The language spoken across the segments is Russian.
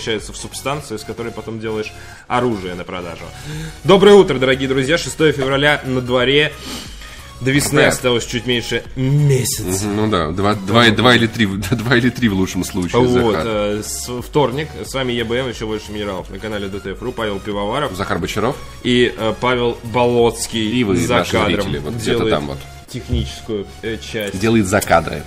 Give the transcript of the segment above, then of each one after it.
превращается в субстанцию, из которой потом делаешь оружие на продажу. Доброе утро, дорогие друзья. 6 февраля на дворе. До весны осталось чуть меньше месяца. Ну да, два, два, два, или три, два или три в лучшем случае. Вот, Захар. э, с- вторник. С вами ЕБМ, еще больше минералов на канале ДТФ.ру. Павел Пивоваров Захар Бочаров. и э, Павел Болоцкий И вы, за наши кадром зрители, вот где-то там вот. техническую э, часть. Делает за кадры.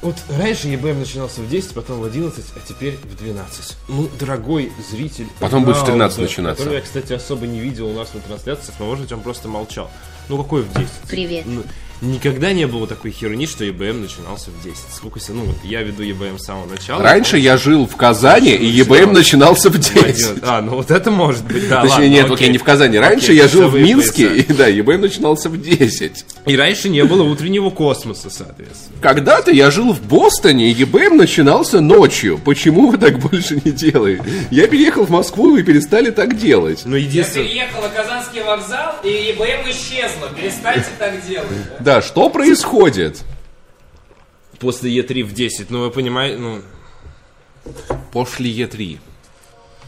Вот раньше ЕБМ начинался в 10, потом в 11, а теперь в 12. Ну, дорогой зритель. Потом будет в 13 Рауза, начинаться. Который я, кстати, особо не видел у нас на трансляциях, но, может быть, он просто молчал. Ну, какой в 10? Привет. Ну, никогда не было такой херни, что ЕБМ начинался в 10. Сколько Ну, вот я веду ЕБМ с самого начала. Раньше я жил в Казани, и ЕБМ начинался в 10. Пойдет. А, ну вот это может быть, да, Точнее, ладно, нет, окей. окей, не в Казани. Раньше Окей, я жил в Минске, пояса. и да, ЕБМ начинался в 10. И раньше не было утреннего космоса, соответственно. Когда-то я жил в Бостоне, и ЕБМ начинался ночью. Почему вы так больше не делаете? Я переехал в Москву, и перестали так делать. Я единственное... переехал на Казанский вокзал, и ЕБМ исчезла. Перестаньте так делать. Да, что происходит? После Е3 в 10, ну вы понимаете, ну... После Е3.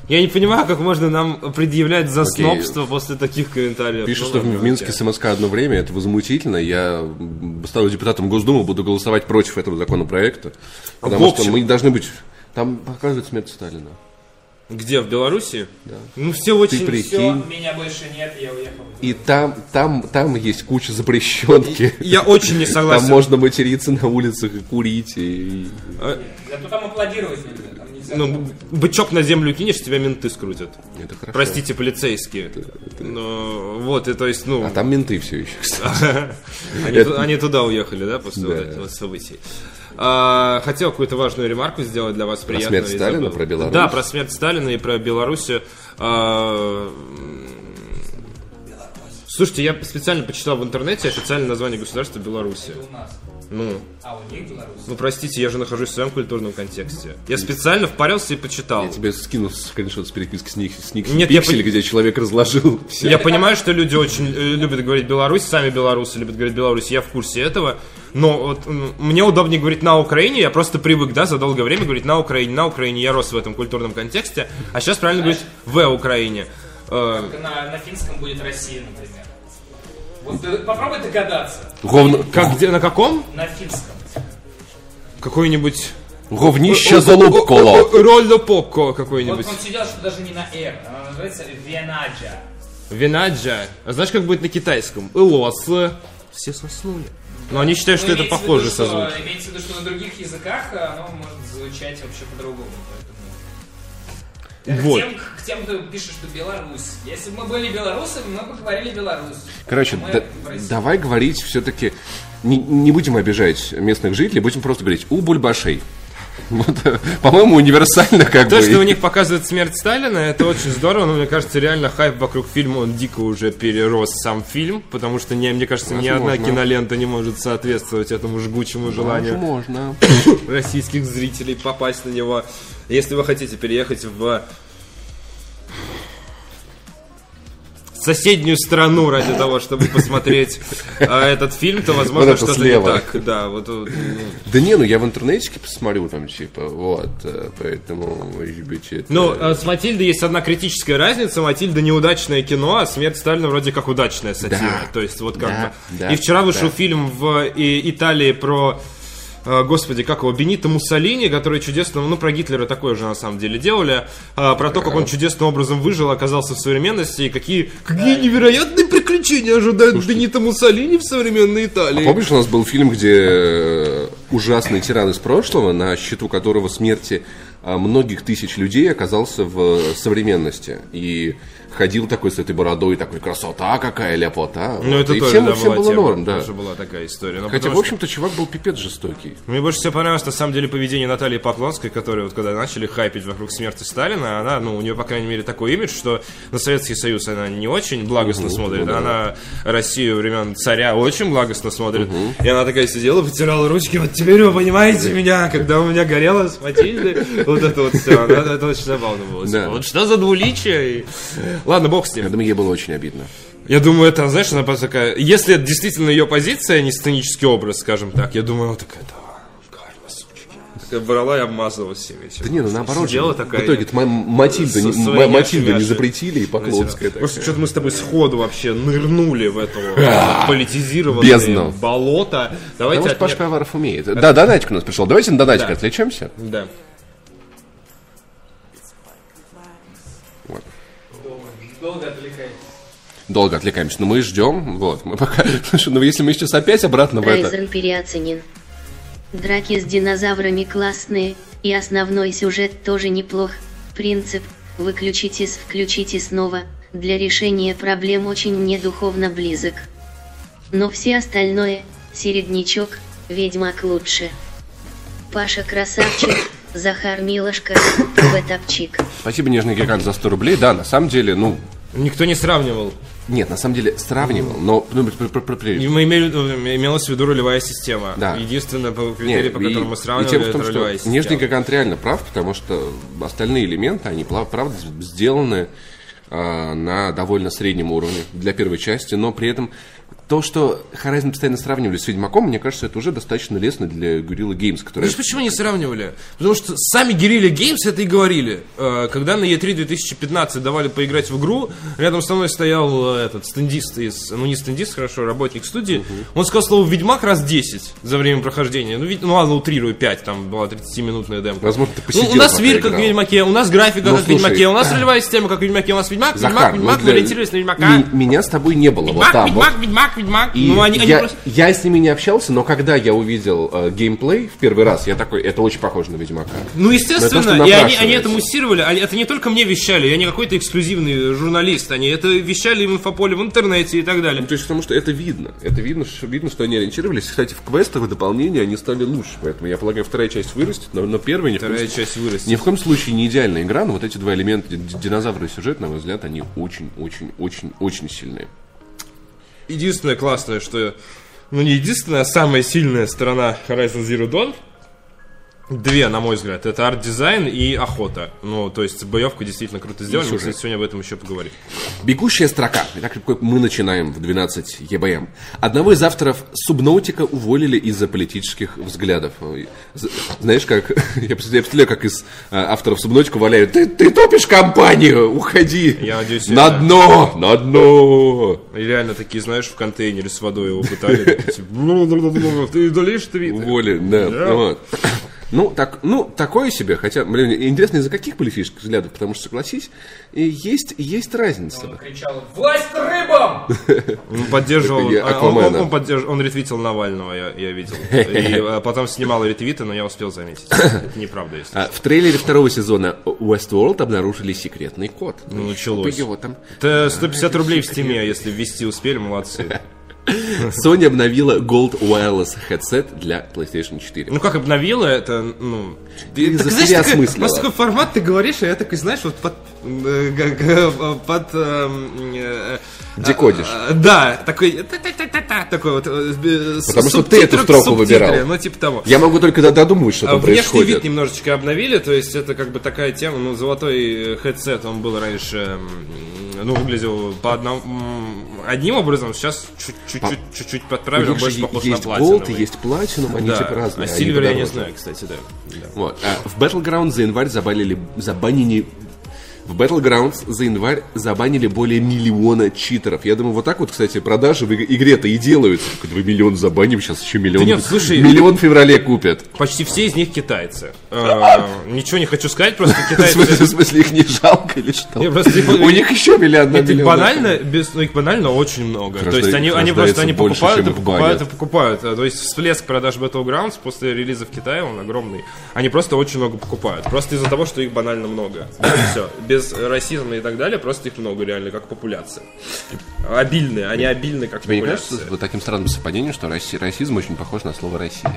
Я не понимаю, как можно нам предъявлять за снобство после таких комментариев. Пишут, Ну что в, ладно, в Минске окей. с МСК одно время, это возмутительно. Я м, стану депутатом Госдумы, буду голосовать против этого законопроекта. Потому в общем- что мы должны быть... Там показывают смерть Сталина. Где, в Беларуси? Да. Ну все очень... прикинь. Все, меня больше нет, я уехал. И там, там, там есть куча запрещенки. Я очень не Там согласен. можно материться на улицах и курить. И... Зато там аплодировать нельзя. Там нельзя. Ну, бычок на землю кинешь, тебя менты скрутят. Это хорошо. Простите, полицейские. Но, вот, и то есть, ну... А там менты все еще, кстати. Они, ту- они туда уехали, да, после вот Да. этих вот событий. А, хотел какую-то важную ремарку сделать для вас приятную. смерть Сталина, про Беларусь? Да, про смерть Сталина и про Белоруссию. А, Слушайте, я специально почитал в интернете официальное название государства нас. Ну, А у них Беларусь. ну простите, я же нахожусь в своем культурном контексте. Я специально впарился и почитал. Я тебе скину скриншот с переписки с них, с них Нет, я пиксель, пон- где человек разложил все. Я понимаю, что люди очень э, любят говорить Беларусь, сами белорусы любят говорить Беларусь, я в курсе этого. Но вот мне удобнее говорить на Украине, я просто привык, да, за долгое время говорить на Украине, на Украине, я рос в этом культурном контексте, а сейчас правильно говорить в Украине. Э, На, на финском будет Россия, например. Вот ты попробуй догадаться. Говно... как, где, на каком? На финском. Какой-нибудь... Говнище залупколо. Рольдо Попко Вот какой-нибудь. он сидел, что даже не на «р», она называется Венаджа. Винаджа. А знаешь, как будет на китайском? Илос. Все соснули. Но они считают, что Ну, это имеется в похоже что- созвучие. Имеется в виду, что на других языках оно может звучать вообще по-другому. Поэтому- Вот. К тем, к тем, кто пишет, что Беларусь. Если бы мы были белорусами, мы бы говорили Беларусь. Короче, Мы да- давай говорить все-таки... Не, не будем обижать местных жителей, будем просто говорить у бульбашей. Вот, э, по-моему, универсально как То, бы. что у них показывает смерть Сталина, это очень здорово, но мне кажется, реально хайп вокруг фильма, он дико уже перерос сам фильм, потому что, не, мне кажется, ни одна Возможно. кинолента не может соответствовать этому жгучему желанию Можно. российских зрителей попасть на него. Если вы хотите переехать в соседнюю страну ради того, чтобы посмотреть а, этот фильм, то, возможно, Вот что-то не так. Да, вот, ну, Да не, ну я в интернете посмотрю там, типа, вот, э, поэтому, может быть, это... Ну, э, с Матильдой есть одна критическая разница. Матильда неудачное кино, а смерть Сталина вроде как удачная сатира. Да. То есть, вот как Да, бы. да, и вчера вышел да. фильм в и- Италии про. Э, Господи, как его, Бенито Муссолини, который чудесно, ну, про Гитлера такое же на самом деле делали, а, про то, как он чудесным образом выжил, оказался в современности, и какие, какие невероятные приключения ожидают Бенито Муссолини в современной Италии. Помнишь, у нас был фильм, где э, ужасный тиран из прошлого, на счету которого смерти э, многих тысяч людей оказался в современности. И ходил такой с этой бородой, такой, красота какая, ляпота. Ну, Вот. это и тоже, всем, да, всем была было тема, норм, да. тоже была такая история. Ну, Хотя, потому в что- общем-то, чувак был пипец жестокий. Мне больше всего понравилось, на самом деле, поведение Натальи Поклонской, которая, вот когда начали хайпить вокруг смерти Сталина, она, ну, у нее, по крайней мере, такой имидж, что на Советский Союз она не очень благостно смотрит, ну а на Россию времен царя очень благостно смотрит. И она такая сидела, потирала ручки, вот теперь вы понимаете меня, когда у меня горело с Матильдой, вот это вот все, это, это очень забавно было. Да. Вот что за двуличие? Ладно, бог с ним. Я думаю, ей было очень обидно. Я думаю, это, знаешь, она просто такая... Если это действительно ее позиция, а не сценический образ, скажем так, я думаю, вот такая, да, карма, сучки. брала и обмазывалась всеми этими. Да не, ну наоборот. Сидела такая. В итоге М- Матильда, не- своей М- Матильду не запретили, и Поклонская Просто что-то мы с тобой сходу вообще нырнули в это политизированное болото. Давайте Потому что Паш Пивоваров умеет. Да, донатик у нас пришел. Давайте на донатик отвлечемся. Да. Долго отвлекаетесь. Долго отвлекаемся, но мы ждем. Вот, мы пока... Слушай, ну если мы сейчас опять обратно в это... Райзен переоценен. Драки с динозаврами классные, и основной сюжет тоже неплох. Принцип «выключите с включите снова» для решения проблем очень мне духовно близок. Но все остальное, середнячок, ведьмак лучше. Паша красавчик, Захар милошка, ТВ топчик. Спасибо, Нежный Гигант, за 100 рублей. Да, на самом деле, ну... Никто не сравнивал. Нет, на самом деле сравнивал, но... Ну, пр- пр- пр- пр- И мы имели, э, имелась в виду ролевая система. Да. Единственное по- критерий, по и- которому мы и сравнивали, тем в это том, что ролевая система. Нижний Гигант реально прав, потому что остальные элементы, они правда сделаны а, на довольно среднем уровне для первой части, но при этом то, что Horizon постоянно сравнивали с Ведьмаком, мне кажется, это уже достаточно лестно для Guerrilla Games, которые... Знаешь, почему не сравнивали? Потому что сами Guerrilla Games это и говорили. Э, Когда на E3 2015 давали поиграть в игру, рядом со мной стоял э, этот стендист из... Ну, не стендист, хорошо, работник студии. Он сказал слово «Ведьмак» раз 10 за время прохождения. Ну, ведь- ну ладно, утрирую 5, там была 30-минутная демка. Возможно, ты Ну, посидел, у нас Вир как в. Ведьмаке, у нас графика Ну, как в Ведьмаке, у нас ролевая система как в Ведьмаке, у нас Ведьмак, Захар, Ведьмак, ну, Ведьмак, для- мы ориентировались на Ведьмака. Меня с тобой не было вот Ведьмак, там вот. Ведьмак, Ведьмак. И Ну, они, они я, просто... я с ними не общался, но когда я увидел э, геймплей в первый раз, я такой, это очень похоже на Ведьмака. Ну, Но естественно, что и они, они это муссировали, они, это не только мне вещали, я не какой-то эксклюзивный журналист, они это вещали в инфополе в интернете и так далее. Ну, то есть, потому что это видно. Это видно, что, видно, что они ориентировались. Кстати, в квестах, в дополнении они стали лучше. Поэтому, я полагаю, вторая часть вырастет, но, но первая ни в, коем, Вторая часть вырастет. ни в коем случае не идеальная игра, но вот эти два элемента, динозавры и сюжет, на мой взгляд, они очень-очень-очень-очень сильные. Единственное классное, что... Ну, не единственная, а самая сильная сторона Horizon Zero Dawn Две, на мой взгляд. Это арт-дизайн и охота. Ну, то есть боевку действительно круто сделали. Мы, кстати, сегодня об этом еще поговорим. Бегущая строка. Итак, мы начинаем в 12 ЕБМ. Одного из авторов Субнаутика уволили из-за политических взглядов. Знаешь, как... Я представляю, как из а, авторов Субнаутика валяют. Ты, ты топишь компанию, уходи. Я надеюсь, На я- дно, на дно. И реально такие, знаешь, в контейнере с водой его пытали. типа, «Ну-ну-ну-ну-ну, Ты удалишь твит? Уволили, да. Да. вот. Ну, так, ну, такое себе, хотя, блин, интересно, из-за каких политических взглядов, потому что, согласись, есть, есть разница. Он кричал «Власть рыбам!» Он поддерживал, а, он, он, он поддерж- он ретвитил Навального, я, я видел. И а, потом снимал ретвиты, но я успел заметить. Это неправда, если А, в трейлере второго сезона Westworld обнаружили секретный код. Ну, началось. Его там. Это 150 рублей в стиме, если ввести успели, молодцы. Sony обновила Gold Wireless headset для PlayStation 4. Ну как обновила это, ну... Ты так, за знаешь, себя такой- осмыслила. Такой формат, ты говоришь, и я такой, знаешь, вот под... э, под... эм, э, Декодишь. э, Да, такой... Такой вот... э, Потому что ты эту строку выбирал. Ну, типа того. Я могу только додумывать, что А там Внешний происходит. вид немножечко обновили, то есть это как бы такая тема, ну, золотой хедсет, он был раньше, м, ну, выглядел по одному, одним образом, сейчас чуть- чуть-чуть, подправили, больше похож на есть платиновый. Gold есть Platinum, они Да, типа разные. а Silver я не знаю, кстати, да. Да. Вот. А в Battlegrounds за январь забанили, забанили в Battlegrounds за январь забанили более миллиона читеров. Я думаю, вот так вот, кстати, продажи в иг- игре-то и делаются. Как 2 миллиона забаним, сейчас еще миллион. Да нет, слушай- миллион в феврале купят. Почти все из них китайцы. Э, Ничего не хочу сказать, просто смысле, в китайцы... смысле, их не жалко или что? Не- У них еще миллион их миллион. банально, ну, их банально очень много. То есть они, просто они покупают и покупают и банят. покупают. А, То есть всплеск продаж Battlegrounds после релиза в Китае, он огромный. Они просто очень много покупают. Просто из-за того, что их банально много. Все. Без расизма и так далее, просто их много реально, как популяция. Обильные, они обильны, как Тебе не популяция. кажется вот таким странным совпадением, что раси- расизм очень похож на слово «Россия»?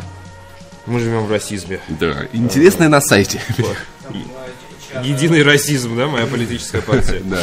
Мы живем в расизме. Да. Интересное на сайте. Единый расизм, да, моя политическая партия. Да.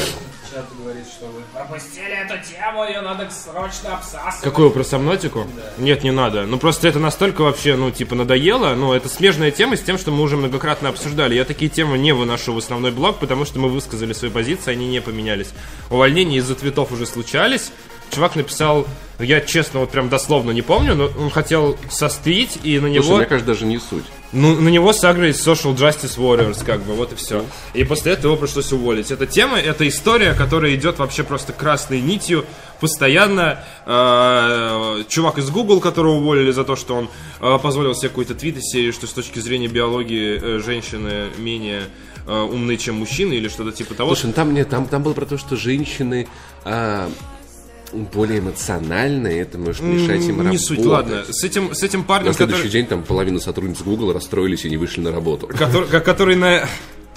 Чат говорит, что вы пропустили эту тему, ее надо срочно обсасывать. Какую про сомнотику? Нет, не надо. Ну просто это настолько вообще, ну, типа, надоело. Ну, это смежная тема с тем, что мы уже многократно обсуждали. Я такие темы не выношу в основной блог, потому что мы высказали свои позиции, они не поменялись. Увольнения из-за цветов уже случались. Чувак написал, я честно, вот прям дословно не помню, но он хотел сострить, и на него... Слушай, мне кажется, даже не суть. Ну, на него сагрились Social Justice Warriors, как бы, вот и все. И после этого его пришлось уволить. Эта тема, это история, которая идет вообще просто красной нитью. Постоянно э, чувак из Google, которого уволили за то, что он э, позволил себе какой-то твит из серии, что с точки зрения биологии э, женщины менее э, умны, чем мужчины, или что-то типа того. Слушай, ну там нет, там, там было про то, что женщины а, более эмоциональные, это может мешать им не работать. суть, ладно. С этим, с этим парнем, На следующий который... день там половина сотрудниц Google расстроились и не вышли на работу. Который, ко- который на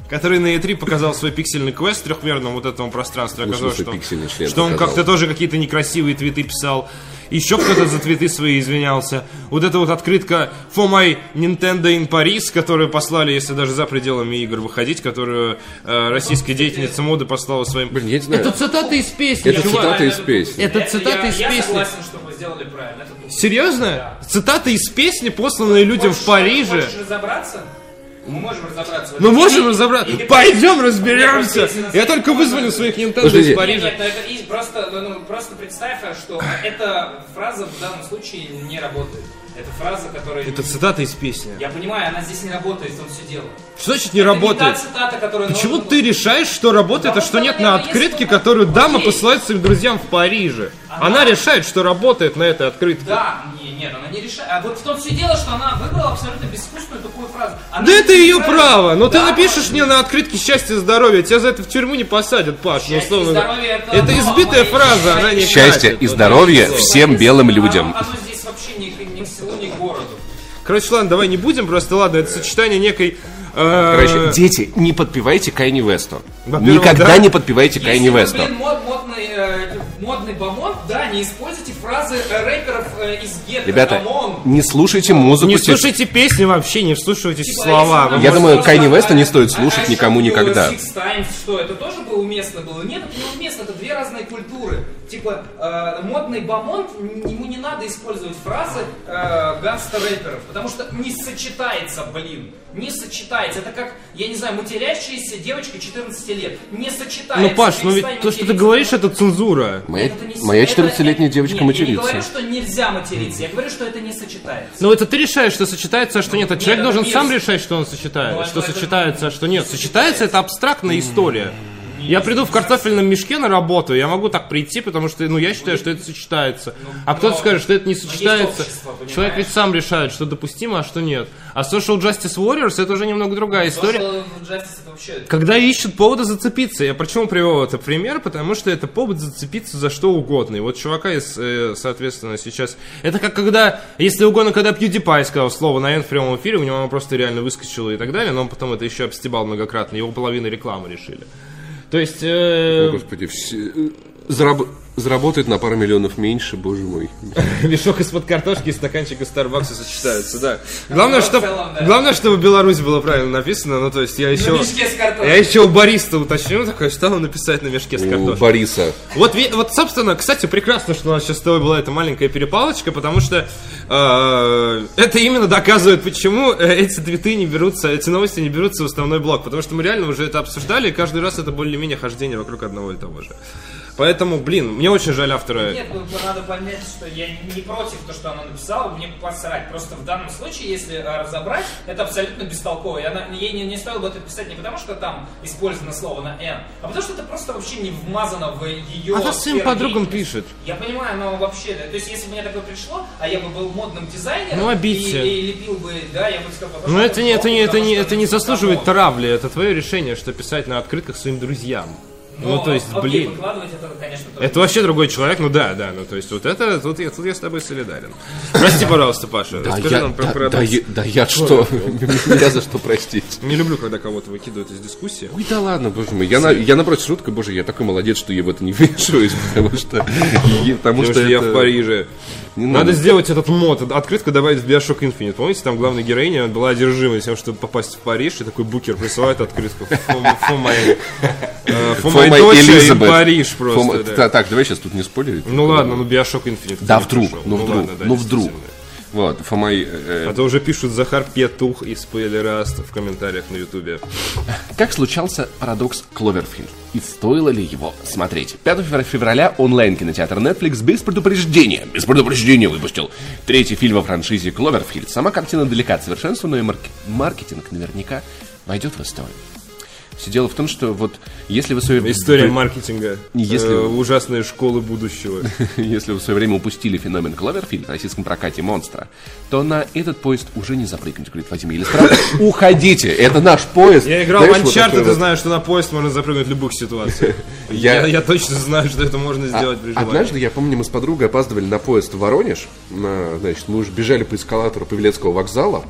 который на E3 показал свой пиксельный квест в трехмерном вот этом пространстве. Ну, Оказалось, смысле, что, что он как-то тоже какие-то некрасивые твиты писал. Еще кто-то за твиты свои извинялся. Вот эта вот открытка For My Nintendo in Paris, которую послали, если даже за пределами игр выходить, которую э, российская деятельница моды послала своим... Блин, я не знаю. Это цитата из песни, Это чувак. цитата из песни. Это Я- цитата я- из Я песни. согласен, что мы сделали правильно. Серьезно? Цитата из песни, посланная людям в Хочешь- Париже. Хочешь разобраться? Мы можем разобраться. в Мы можем разобраться. Пойдем разберемся. Я только вызвоню своих Nintendo из Парижа. нет, это просто, ну, ну, просто представь, что эта фраза в данном случае не работает. Это фраза, которая... Это цитата из песни. Я понимаю, она здесь не работает, том все дело. Что значит не Это работает? Не та цитата, которая Почему нужно- ты решаешь, что работает, а Потому что что, нет на открытке, которую дама Окей. посылает своим друзьям в Париже? Она Она- решает, что работает на этой открытке. Да, не, нет, она не решает. А вот в том все дело, что она выбрала абсолютно безвкусную такую фразу. Она Да это ее правильно. право, но ты Да, напишешь может мне на открытке счастье, здоровье, тебя за это в тюрьму не посадят, Паш. Ну, Счастье и условно. здоровье это Это избитая а фраза, она не Счастье катит. и здоровье быть. всем белым Оно- людям. Оно здесь вообще ни, к- ни к селу, ни к городу. Короче, ладно, давай не будем, просто ладно, это сочетание некой... э, Короче, дети, не подпевайте Кайни Весту. Никогда да. не подпевайте Кайни Если вы, Весту. блин, мод- модный, э, модный бомонд, да, не используйте фразы э, рэперов э, из гетто. Ребята, камон. не слушайте музыку. Не тех- слушайте песни вообще, не вслушивайтесь в Типа, слова. Я думаю, Кайни не а- стоит а- слушать а никому никогда. Six Times, что, это тоже бы уместно было? Нет, это не уместно, это две разные культуры. Типа, э, модный бомонд, не надо использовать фразы э, гангстер-рэперов, потому что не сочетается, блин. Не сочетается. Это как, я не знаю, матерящаяся девочка 14 лет. Не сочетается. Ну, Паш, ну ведь то, что ты говоришь, это цензура. Моя, Это не- моя это- 14-летняя это- девочка нет, Я не говорю, матерится. что нельзя материться, я говорю, что это не сочетается. Ну это ты решаешь, что сочетается, а что нет. А человек это должен мир- сам решать, что он сочетает, Ну, что это- сочетается, а что нет. Сочетается это абстракная история. Я приду в картофельном мешке на работу, я могу так прийти, потому что, ну, я считаю, что это сочетается. А кто-то скажет, что это не сочетается. Человек ведь сам решает, что допустимо, а что нет. А Social Justice Warriors это уже немного другая история. Это вообще... Когда ищут повода зацепиться. Я почему привел это пример? Потому что это повод зацепиться за что угодно. И вот чувака из, э, соответственно, сейчас... Это как когда, если угодно, когда PewDiePie сказал слово на N в прямом эфире, у него оно просто реально выскочило и так далее, но он потом это еще обстебал многократно. Его половину рекламы решили. То есть... э, О, Господи, все- э, зараб- заработает на пару миллионов меньше, боже мой. Мешок из-под картошки и стаканчик из Старбакса сочетаются, да. Главное, в что, целом, да. главное, чтобы Беларусь было правильно написано. Ну, то есть я еще... мешке с картошкой. Я еще у бариста уточню, такой, что там написать на мешке с У картошкой. Бориса. Вот, вот, собственно, кстати, прекрасно, что у нас сейчас с тобой была эта маленькая перепалочка, потому что э, это именно доказывает, почему э, эти твиты не берутся, эти новости не берутся в основной блок, потому что мы реально уже это обсуждали, и каждый раз это более-менее хождение вокруг одного и того же. Поэтому, блин, мне очень жаль автора. Нет, ну, надо понять, что я не против то, что она написала, мне посрать. Просто в данном случае, если э, разобрать, это абсолютно бестолково. И она, ей не, не стоило бы это писать не потому, что там использовано слово на «н», а потому что это просто вообще не вмазано в ее Она своим подругам пишет. Я понимаю, но вообще, то есть если бы мне такое пришло, а я бы был модным дизайнером Ну, и, обидься. и лепил бы, да, я бы сказал, Но это не, это не, это не, это не заслуживает come on. травли, это твое решение, что писать на открытках своим друзьям. Но, Ну, то есть, окей, блин. это, конечно, тоже Это вообще другой человек, ну да, да, ну то есть вот это, тут я, тут я с тобой солидарен. Прости, пожалуйста, Паша, Да расскажи я, нам про да, про да я- да я что? Меня за что простить? Не люблю, когда кого-то выкидывают из дискуссии. Ой, да ладно, боже мой. Я, на, я напротив шутка, боже, я такой молодец, что я в это не вмешиваюсь, потому что... Потому что я в Париже. Не Надо надо. сделать этот мод, открытку добавить в Bioshock Infinite. Помните, там главная героиня была одержима тем, чтобы попасть в Париж, и такой букер присылает открытку. My, э, дочь. Париж просто. Так, давай сейчас тут не спорить. Ну ладно, ну Bioshock Infinite. Да, вдруг, прошел. ну вдруг, ну вдруг. Вот, Фомай... э, А то уже пишут Захар Петух из Спойлераст в комментариях на Ютубе. Как случался парадокс Кловерфилд? И стоило ли его смотреть? 5 февра- февраля онлайн-кинотеатр Netflix без предупреждения, без предупреждения выпустил третий фильм во франшизе Кловерфилд. Сама картина далека от совершенства, но и марк- маркетинг наверняка войдет в историю. Все дело в том, что вот если вы в свое История вы- маркетинга. Если- Э, ужасные школы будущего. если вы в свое время упустили феномен Кловерфилд в российском прокате «Монстра», то на этот поезд уже не запрыгнуть, говорит Вадим Елистрат. Уходите, это наш поезд. Я играл Знаешь, в вот Uncharted такой и вот- знаю, что на поезд можно запрыгнуть в любых ситуациях. Я- Я я точно знаю, что это можно сделать при желании. Однажды, я помню, мы с подругой опаздывали на поезд в Воронеж. На, значит, мы уже бежали по эскалатору Павелецкого вокзала.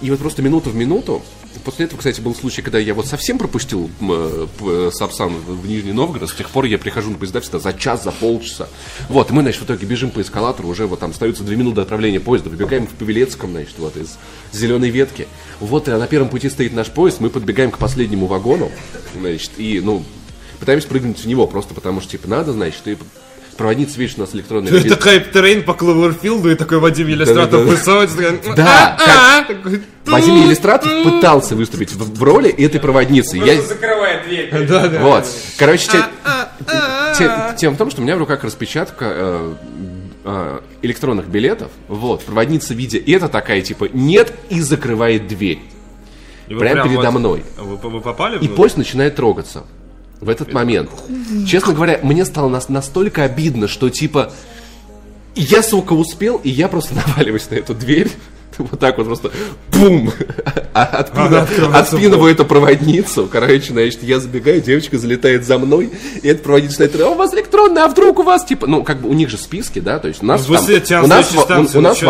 И вот просто минуту в минуту. После этого, кстати, был случай, когда я вот совсем пропустил э, э, Сапсан в Нижний Новгород. С тех пор я прихожу на поезда всегда за час, за полчаса. Вот, и мы, значит, в итоге бежим по эскалатору, уже вот там остаются две минуты отправления поезда. Выбегаем в Павелецком, значит, вот из зеленой ветки. Вот, и на первом пути стоит наш поезд, мы подбегаем к последнему вагону, значит, и, ну, пытаемся прыгнуть в него, просто потому что, типа, надо, значит, и проводница, видишь, у нас электронная... Это hype train по Кловерфилду, и такой Вадим Елистратов высовывается, такой, Да, «А-а-а», такой, Вадим Елистратов пытался выступить в, в роли этой проводницы. Я, закрывает дверь. Да, да. вот. Короче, те- те- тема в том, что у меня в руках распечатка э, э, электронных билетов. Вот. Проводница, видя это, такая, типа, нет, и закрывает дверь. Прямо прям передо вот- мной. Вы, вы попали И поезд начинает трогаться. В этот момент. Честно говоря, мне стало нас- настолько обидно, что типа я, сука, успел, и я просто наваливаюсь на эту дверь. Вот так вот просто бум! А Отпинываю эту проводницу. Короче, значит, я забегаю, девочка залетает за мной, и эта проводница стоит, а у вас электронная, а вдруг у вас, типа, ну, как бы у них же списки, да, то есть у нас Вы там- у нас, у- ну нас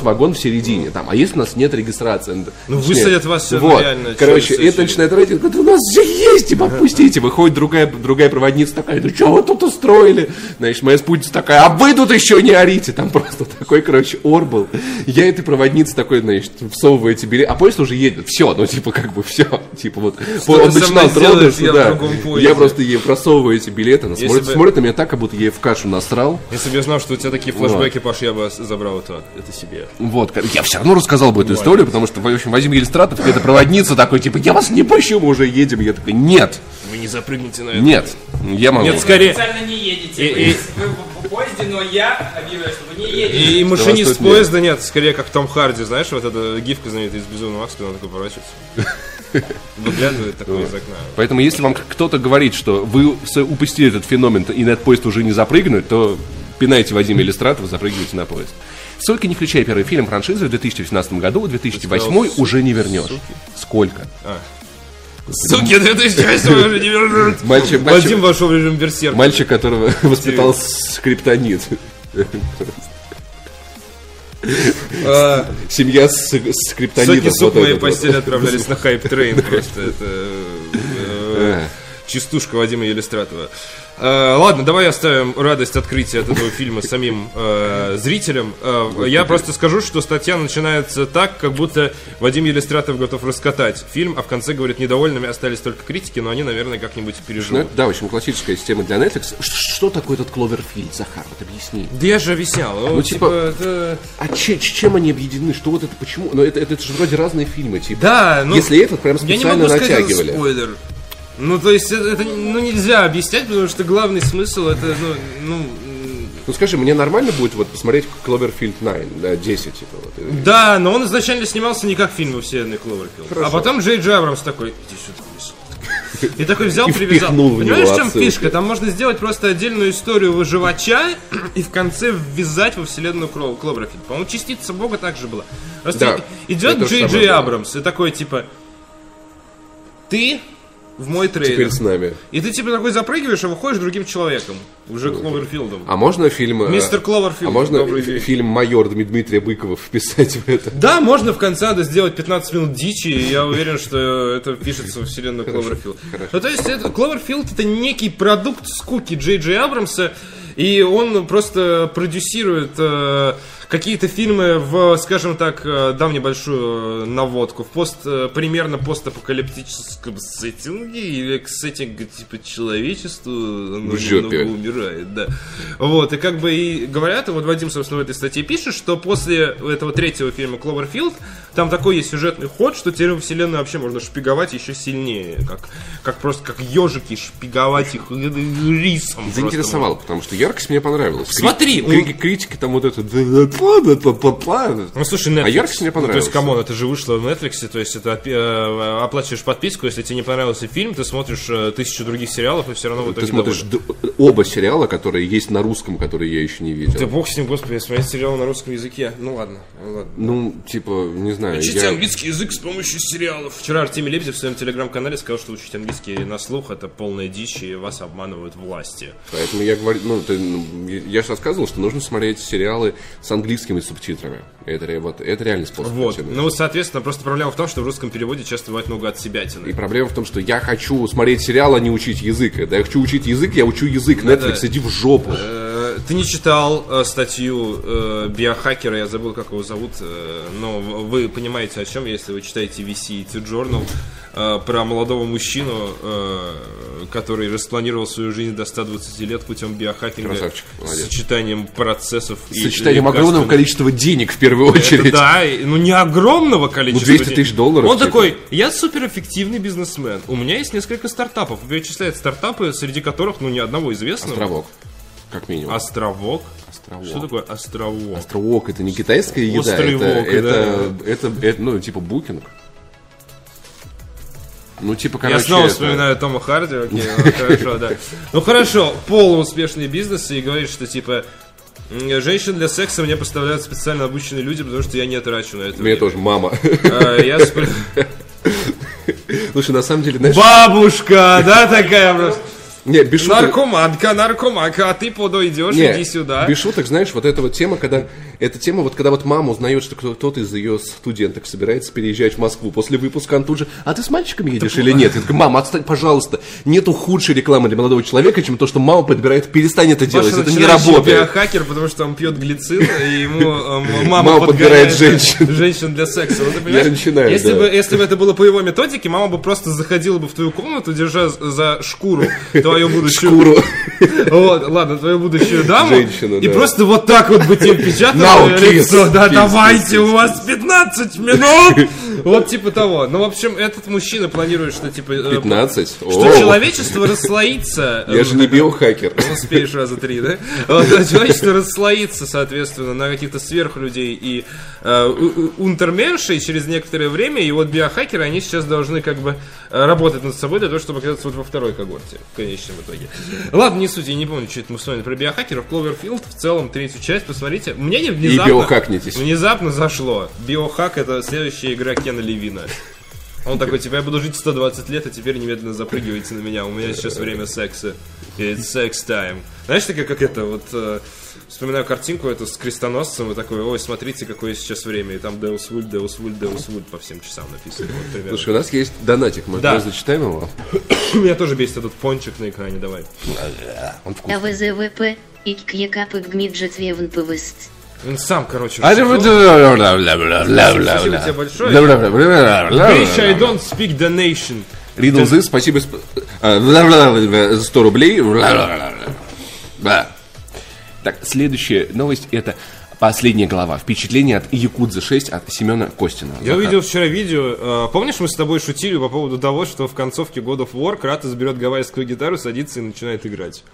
ну у вагон в середине, там, а если у нас нет регистрации? Ну, Точнее, высадят вас Вот, реально, короче, это начинает родить, говорит, у нас же есть, типа, отпустите. Выходит другая, другая проводница такая, ну что вы тут устроили? Значит, моя спутница такая, а вы тут еще не орите. Там просто такой, короче, ор был. Я этой проводнице такой, значит, всовываю эти билеты, а поезд уже едет. Все, ну, типа, как бы все. Типа, вот, Что он начинал трогаться, я да. Я просто ей просовываю эти билеты, она Если смотрит, бы- смотрит на меня так, как будто я ей в кашу насрал. Если бы я знал, что у тебя такие флешбеки, Паш, я бы забрал это, это себе. Вот, я все равно рассказал бы эту историю, потому что, в общем, Вадим Елистратов, какая-то проводница такой, типа, я вас не пущу, мы уже едем. Я такой, нет, Вы не запрыгните на это. нет, я могу. Нет, скорее. Специально не едете. И- Вы, и- вы в поезде, но я объявляю, что вы не едете. И, и машинист поезда нет, скорее как Том Харди, знаешь, вот эта гифка знаменитая из Безумного Макса, когда он такой поворачивается. Выглядывает такой из окна. Поэтому, если вам кто-то говорит, что вы упустили этот феномен и на этот поезд уже не запрыгнуть, то пинайте Вадима Иллюстратова, запрыгивайте на поезд. Сколько не включая первый фильм франшизы в 2018 году, в 2008 Ты сказал, уже не вернешь. Сколько? Суки, 2008 уже не вернут. Мальчик, Вадим вошел в режим берсерка. мальчик, которого воспитал скриптонит. А, Семья с, скриптонитом. сук вот моей этот вот. постели отправлялись на hype train просто. Это э, частушка Вадима Елистратова. Э, Ладно, давай оставим радость открытия от этого фильма самим э, зрителям. Э, Я просто скажу, что статья начинается так, как будто Вадим Елистратов готов раскатать фильм, а в конце говорит, недовольными остались только критики, но они, наверное, как-нибудь Ну, переживут. это, да, в общем, классическая система для Netflix. Ш- Что такое этот Кловерфилд, Захар? Вот объясни. Да я же объяснял. Ну, Ну, типа, типа, это- А че- чем они объединены? Что вот это, почему? Ну, это, это, же вроде разные фильмы, типа. Да, ну... Если этот прям Я не специально могу сказать, это натягивали. спойлер. Ну, то есть, это, это, ну, нельзя объяснять, потому что главный смысл это, ну, ну, Ну скажи, мне нормально будет вот посмотреть Cloverfield 9, да, 10, типа вот. да, но он изначально снимался не как фильм во вселенной Кловерфилд. А потом Джей Джей Абрамс такой, иди сюда, Миша». И такой взял, И привязал. Понимаешь, в чем отсылки. фишка? Там можно сделать просто отдельную историю выживача и в конце ввязать во вселенную Кло- Кловерфилд. По-моему, частица Бога также была. Просто Да, идет Джей Джей. Абрамс и такой, типа, ты в мой трейлер. Теперь с нами. И ты типа такой запрыгиваешь, а выходишь другим человеком. Уже Кловерфилдом. А можно фильм... э, Мистер Кловерфилд, А можно фильм «Майор» Дми- Дмитрия Быкова вписать в это? Да, можно в конце надо сделать 15 минут дичи, и я уверен, что это впишется в вселенную Кловерфилд. Ну, то есть, это, Кловерфилд это некий продукт скуки Джей Джей Абрамса, и он просто продюсирует э, какие-то фильмы в, скажем так, э, дам небольшую э, наводку, в пост, э, примерно постапокалиптическом сеттинге или к сеттингу типа человечество оно немного умирает, да. Вот, и как бы и говорят, и вот Вадим, собственно, в этой статье пишет, что после этого третьего фильма Кловерфилд там такой есть сюжетный ход, что теперь вселенную вообще можно шпиговать еще сильнее, как, как просто как ежики шпиговать их рисом. просто Заинтересовало, потому что яркость мне понравилась. Смотри, кри- критики там вот это... Ну, слушай, Netflix. А яркость мне Ну, То понравилась. есть, come on, это же вышло в Netflix, то есть, это э, оплачиваешь подписку, если тебе не понравился фильм, ты смотришь э, тысячу других сериалов, и все равно в итоге Ты смотришь доволен. д- оба сериала, которые есть на русском, которые я еще не видел. Да бог с ним, господи, смотреть сериал на русском языке. Ну ладно, ну ладно. Ну, типа, не знаю. Учите я- английский язык с помощью сериалов. Вчера Артемий Лебедев в своем телеграм-канале сказал, что учить английский на слух это полная дичь, и вас обманывают власти. Поэтому я говорю, ну, ты, ну, я же рассказывал, что нужно смотреть сериалы с английскими субтитрами. Это, вот, это реальный способ. Вот. Ну, соответственно, просто проблема в том, что в русском переводе часто бывает много от себя И проблема в том, что я хочу смотреть сериал, а не учить язык. Когда я хочу учить язык, я учу язык. Netflix, да. иди в жопу. Э, Ты не читал э, статью э, биохакера, я забыл, как его зовут, э, но вы понимаете, о чем, если вы читаете VCT Journal э, про молодого мужчину, э, который распланировал свою жизнь до 120 лет путем биохакинга Красавчик, молодец. сочетанием процессов и сочетанием огромного количества денег в первую Это очередь. да, и- ну не огромного количества. 200 денег. тысяч долларов, Он типа. такой, я суперэффективный бизнесмен. У меня есть несколько стартапов. Перечисляет стартапы, среди которых, ну, ни одного известного. Островок. Как минимум. Островок. Островок. Что такое островок? Островок это не китайская еда, Острый это, вок, это, это, это, ну, типа букинг. Ну, типа, короче, Я снова это- вспоминаю Тома Харди, окей, ну, хорошо, да. Ну хорошо, полууспешный бизнес и говорит, что типа женщин для секса мне поставляют специально обученные люди, потому что я не трачу на это. Мне время. тоже мама. А, я Слушай, на самом деле, знаешь, Бабушка, да, такая просто. не, без шуток, Наркоманка, наркоманка, а ты подойдешь, не, иди сюда. без шуток, знаешь, вот эта вот тема, когда, эта тема, вот когда вот мама узнает, что кто- кто-то из ее студенток собирается переезжать в Москву после выпуска, он тут же, а ты с мальчиками едешь или нет? Я такой, мама, отстань, пожалуйста, нету худшей рекламы для молодого человека, чем то, что мама подбирает, перестань это делать, Паша это не работает. биохакер, потому что он пьет глицин, и ему э, мама, Мама подбирает женщин. женщин для секса. Вот понимаешь, начинаю, если, да. бы, если бы это было по его методике, мама бы просто заходила бы в твою комнату, держа за шкуру твою будущую... Шкуру. Вот, ладно, твою будущую даму. Женщину, и да. просто вот так вот бы тебе впечатала Now в kiss, лицо. Да, kiss, давайте, kiss, у вас 15 минут! Вот типа того. Ну, в общем, этот мужчина планирует, что типа... э, 15? Что О. человечество расслоится. Я же не биохакер. Ну, успеешь раза три, да? Вот, а человечество расслоится, соответственно, на каких-то сверхлюдей и э, унтерменшей через некоторое время, и вот биохакеры, они сейчас должны как бы э, работать над собой для того, чтобы оказаться вот во второй когорте, в конечном итоге. Ладно, не суть, я не помню, что это мы с вами про биохакеров. Кловерфилд, в целом, третью часть, посмотрите. Мне не внезапно... биохакнитесь. Внезапно зашло. Биохак — это следующая игра Кена Левина. Он такой, типа, я буду жить 120 лет, а теперь немедленно запрыгивайте на меня, у меня сейчас время секса. It's sex time. Знаешь, такая, как это, вот, э, вспоминаю картинку эту с крестоносцем, и такой, ой, смотрите, какое сейчас время, и там Deus Vult, Deus Vult, Deus Vult по всем часам написано, вот, примерно. Слушай, у нас есть донатик, мы Да. зачитаем его. Меня тоже бесит этот пончик на экране, давай. Он вкусный. АВЗВП, ИККЕКАПы ГМИДЖЕТ ВЕВНПВСТ. Он сам, короче, А рассказал. Спасибо тебе большое. Bitch, I don't speak the nation. Ридл Зы, спасибо сп- а, за 100 рублей. Так, следующая новость это последняя глава. Впечатление от Якудзы 6 от Семена Костина. Я увидел вчера видео. э, помнишь, мы с тобой шутили по поводу того, что в концовке God of War Кратос берет гавайскую гитару, садится и начинает играть.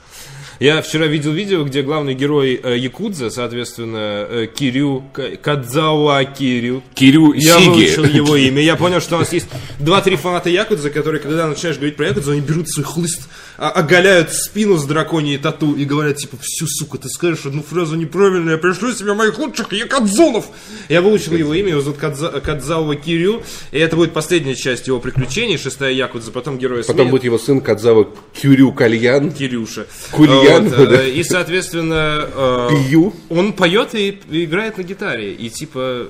Я вчера видел видео, где главный герой э, Якудза, соответственно, э, Кирю, К- Кадзауа Кирю. Кирю Я Сиги. выучил его имя. Я понял, что у нас есть два-три фаната Якудза, которые, когда начинаешь говорить про Якудзу, они берут свой хлыст, а- оголяют спину с драконьей тату и говорят, типа, всю, сука, ты скажешь одну фразу неправильно, я пришлю себе моих лучших якадзонов. Я выучил его имя, его зовут Кадза- Кадзауа Кирю, и это будет последняя часть его приключений, шестая Якудза, потом героя Потом смерти. будет его сын Кадзава Кюрю Кальян. Кирюша. Кульян, Вот, э, да. И, соответственно, э, Пью. он поет и играет на гитаре. И типа,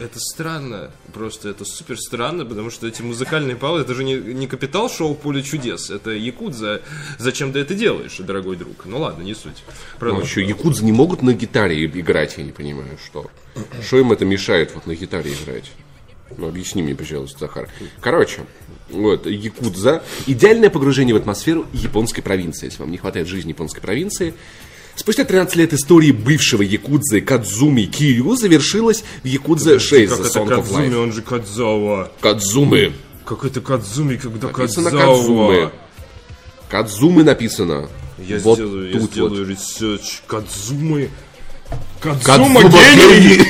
Это странно, просто это супер странно, потому что эти музыкальные паузы, это же не, не капитал-шоу «Поле чудес», это Якудза. Зачем ты это делаешь, дорогой друг? Ну ладно, не суть. Ну, Продолжим. что, якудзы не могут на гитаре играть, я не понимаю, что. Что им это мешает вот на гитаре играть? Ну, объясни мне, пожалуйста, Захар. Короче, вот, якудза. Идеальное погружение в атмосферу японской провинции. Если вам не хватает жизни японской провинции, Спустя 13 лет истории бывшего якудзы Кадзуми Кирю завершилась в Якудзе 6 Как The это Song of Кадзуми, Life. он же Кадзава. Кадзумы. Как это Кадзуми, когда Написано Кадзава? Кадзумы. Кадзумы написано. Я вот сделаю, я тут сделаю вот. research. Кадзумы. Кадзума Кадзума гений!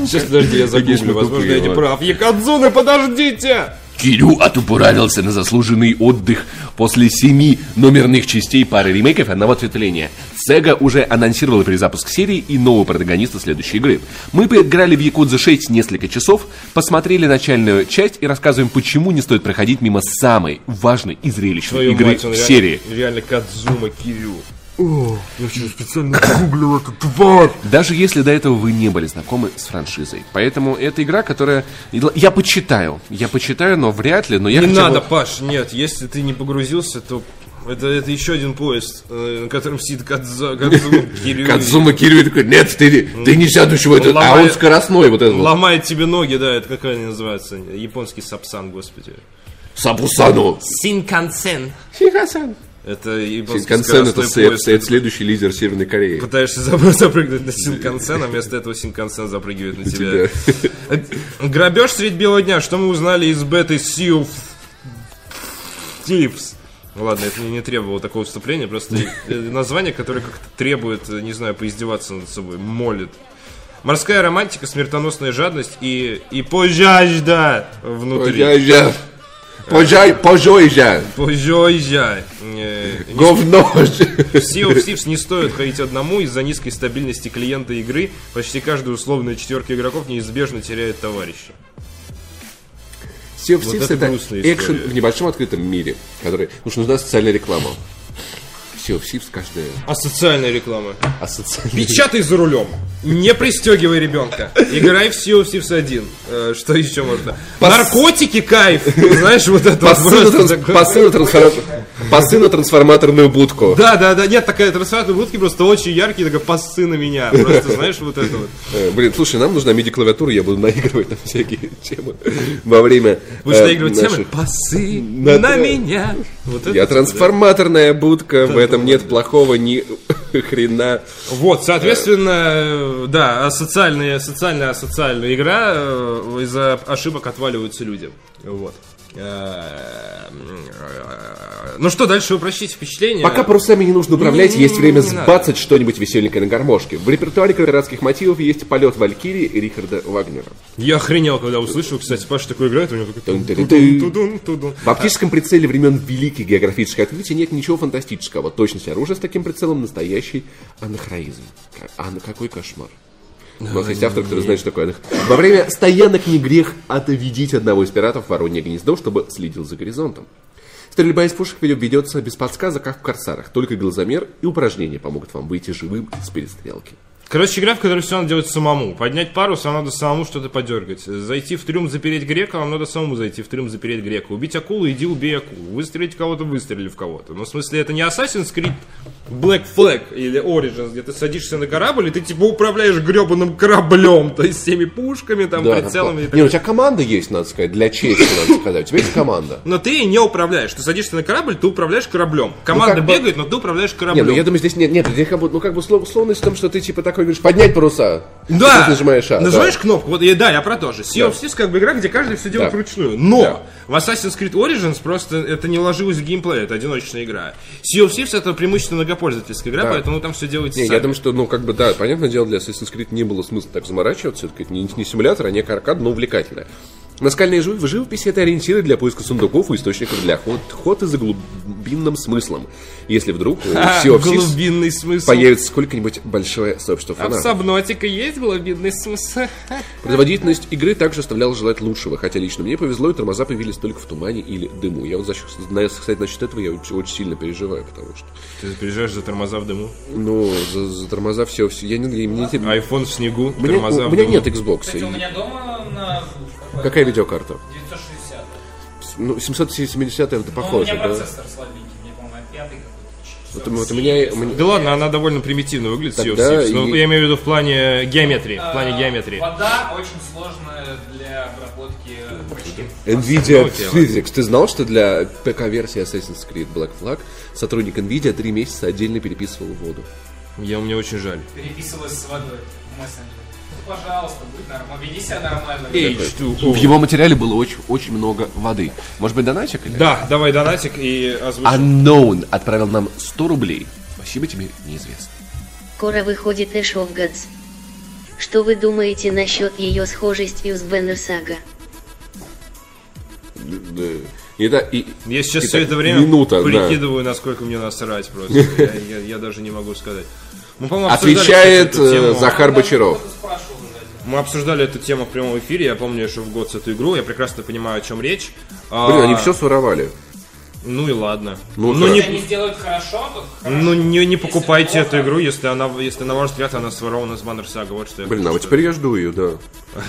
Сейчас, подожди, я загуглю, возможно, я не прав. Якадзуны, подождите! Кирю отправился на заслуженный отдых после семи номерных частей пары ремейков и одного ответвления. Sega уже анонсировала перезапуск серии и нового протагониста следующей игры. Мы поиграли в Якудза 6 несколько часов, посмотрели начальную часть и рассказываем, почему не стоит проходить мимо самой важной и зрелищной Твою игры мать, в реально- серии. Реально Кадзума Кирю. Я что, специально гуглил эту тварь. Даже если до этого вы не были знакомы с франшизой. Поэтому это игра, которая... Я почитаю, я почитаю, но вряд ли, но я Не хотя бы- надо, Паш, нет, если ты не погрузился, то это, это еще один поезд, э, на котором сидит Кадза, Кадзума Кирю. Кадзума Кирю такой, нет, ты, ты не сядешь в этот, а Ломает- он скоростной вот этот. Ломает тебе ноги, да, это как они называются? Японский сапсан, господи. Сабусану. Синкансен. Синкансен. Это Синкансен это, поезд. это следующий лидер Северной Кореи. Пытаешься зап- запрыгнуть на Синкансен, а вместо этого Синкансен запрыгивает на тебя. Грабеж средь белого дня. Что мы узнали из беты Sea of Thieves? Ну Ладно, это не, требовало такого вступления, просто название, которое как-то требует, не знаю, поиздеваться над собой, молит. Морская романтика, смертоносная жадность и, и пожажда внутри. Пожай, пожай, пожой, Пожажда. Не говно. Sea of Thieves не стоит ходить одному из-за низкой стабильности клиента игры. Почти каждая условная четверка игроков неизбежно теряет товарища. Sea of Вот Thieves это это грустная экшен в небольшом открытом мире, который... Потому что нужна социальная реклама. Sea of Thieves каждая А социальная реклама. ассоциальная... Печатай за рулем. Не пристегивай ребенка. Играй в Sea of Thieves 1. Э, Что еще можно? Наркотики, кайф. Знаешь, вот это вот на, просто транс- на трансформаторную будку. Да, да, да, нет, такая трансформация будки просто очень яркие, такая пасы на меня. Просто знаешь, вот это вот. Э, Блин, слушай, нам нужна MIDI-клавиатура, я буду наигрывать на всякие темы во время Будешь э, наигрывать темы? Пасы На- на меня. Вот Я трансформаторная будка, в этом нет плохого ни хрена. Вот, соответственно, да, социальная, социальная, асоциальная игра э, из-за ошибок отваливаются люди. Вот. Э, э, Ну что, дальше упрощить впечатление. Пока парусами не нужно управлять, Не-не-не, есть время не надо. сбацать что-нибудь веселенькое на гармошке. В репертуаре пиратских мотивов есть полет Валькирии и Рихарда Вагнера. Я охренел, когда услышал, кстати, Паша такой играет, у него такой... В оптическом прицеле времен великих географических открытий нет ничего фантастического. Точность оружия с таким прицелом настоящий анахроизм. А на какой кошмар. У нас есть автор, который знает, что такое Во время стоянок не грех отведить одного из пиратов в воронье гнездо, чтобы следил за горизонтом. Стрельба из пушек ведет- ведется без подсказок, как в корсарах. Только глазомер и упражнения помогут вам выйти живым из перестрелки. Короче, игра, в которой все надо делать самому. Поднять парус, вам надо самому что-то подергать. Зайти в трюм, запереть грека, вам надо самому зайти в трюм, запереть грека. Убить акулу, иди убей акулу. Выстрелить в кого-то, выстрели в кого-то. Но в смысле, это не Assassin's Creed Black Flag или Origins, где ты садишься на корабль, и ты типа управляешь гребаным кораблем, то есть всеми пушками, там, Да, прицелами там- Не, ну, у тебя команда есть, надо сказать, для чести, надо сказать. У тебя есть команда. Но ты не управляешь. Ты садишься на корабль, ты управляешь кораблем. Команда как бы- бегает, но ты управляешь Не, кораблем. ну я думаю, здесь нет, нет, здесь как бы, ну как бы услов- условность в том, что ты типа такой говоришь, поднять паруса. Да, Ты нажимаешь А. Нажимаешь да. кнопку, вот, и, да, я про то же. Sea of. Thieves как бы игра, где каждый все делает Да. вручную. Но Да. в Assassin's Creed Origins просто это не ложилось в геймплей, это одиночная игра. Sea of Thieves это преимущественно многопользовательская игра, Да. поэтому там все делается Не, сами. я думаю, что, ну, как бы, да, понятное дело, для Assassin's Creed не было смысла так заморачиваться. Это не, не симулятор, а некая аркада, но увлекательная. Наскальные жив- в живописи это ориентиры для поиска сундуков и источников для охот, охоты за глубинным смыслом. Если вдруг у А, Thieves глубинный смысл. появится сколько-нибудь большое сообщество А в фанатов. Сабнотика есть глубинный смысл? Производительность игры также оставляла желать лучшего, хотя лично мне повезло, и тормоза появились только в тумане или дыму. Я вот, за кстати, насчет этого я очень, очень сильно переживаю, потому что, Ты приезжаешь за тормоза в дыму. ну, за, за тормоза все, все, я не, мне, не- Айфон в снегу, мне- тормоза у в меня дыму. нет Xbox. Кстати, у меня дома на... Какая видеокарта? 960. Ну, 770 это Ну, похоже, да? процессор слабенький, мне, по-моему, пятый какой-то. Вот, вот у меня, у меня- Да ладно, она довольно примитивно выглядит, Sea of Тогда Thieves. Ну, и- я имею в виду в плане геометрии. В плане А, геометрии. Вода очень сложная для обработки. Nvidia Ну, Physics. Ты знал, что для ПК-версии Assassin's Creed Black Flag сотрудник Nvidia три месяца отдельно переписывал воду? Я, мне очень жаль. Переписывалась с водой в мессенджере. Пожалуйста, будь нормально, веди себя нормально. H2O. В его материале было очень, очень много воды. Может быть, донатик или? Да, давай донатик и озвучим. Unknown отправил нам 100 рублей. Спасибо тебе, неизвестно. Скоро выходит Ash of Gods. Что вы думаете насчет ее схожести с Banner Saga? Да. И да, и, Я сейчас Итак, все это время минута, да. прикидываю, насколько мне насрать просто. Я, я- я даже не могу сказать. Мы, по-моему, Отвечает э, Захар Бочаров. Мы обсуждали эту тему в прямом эфире. Я помню еще в год с эту игру. Я прекрасно понимаю, о чем речь. А, Блин, они все своровали. Ну и ладно. Ну, ну, не, они сделают хорошо, то хорошо. ну не, не покупайте плохо, эту игру, если она, если на ваш взгляд она сворована с Banner Saga. Вот что я Блин, а вот теперь я жду ее, да.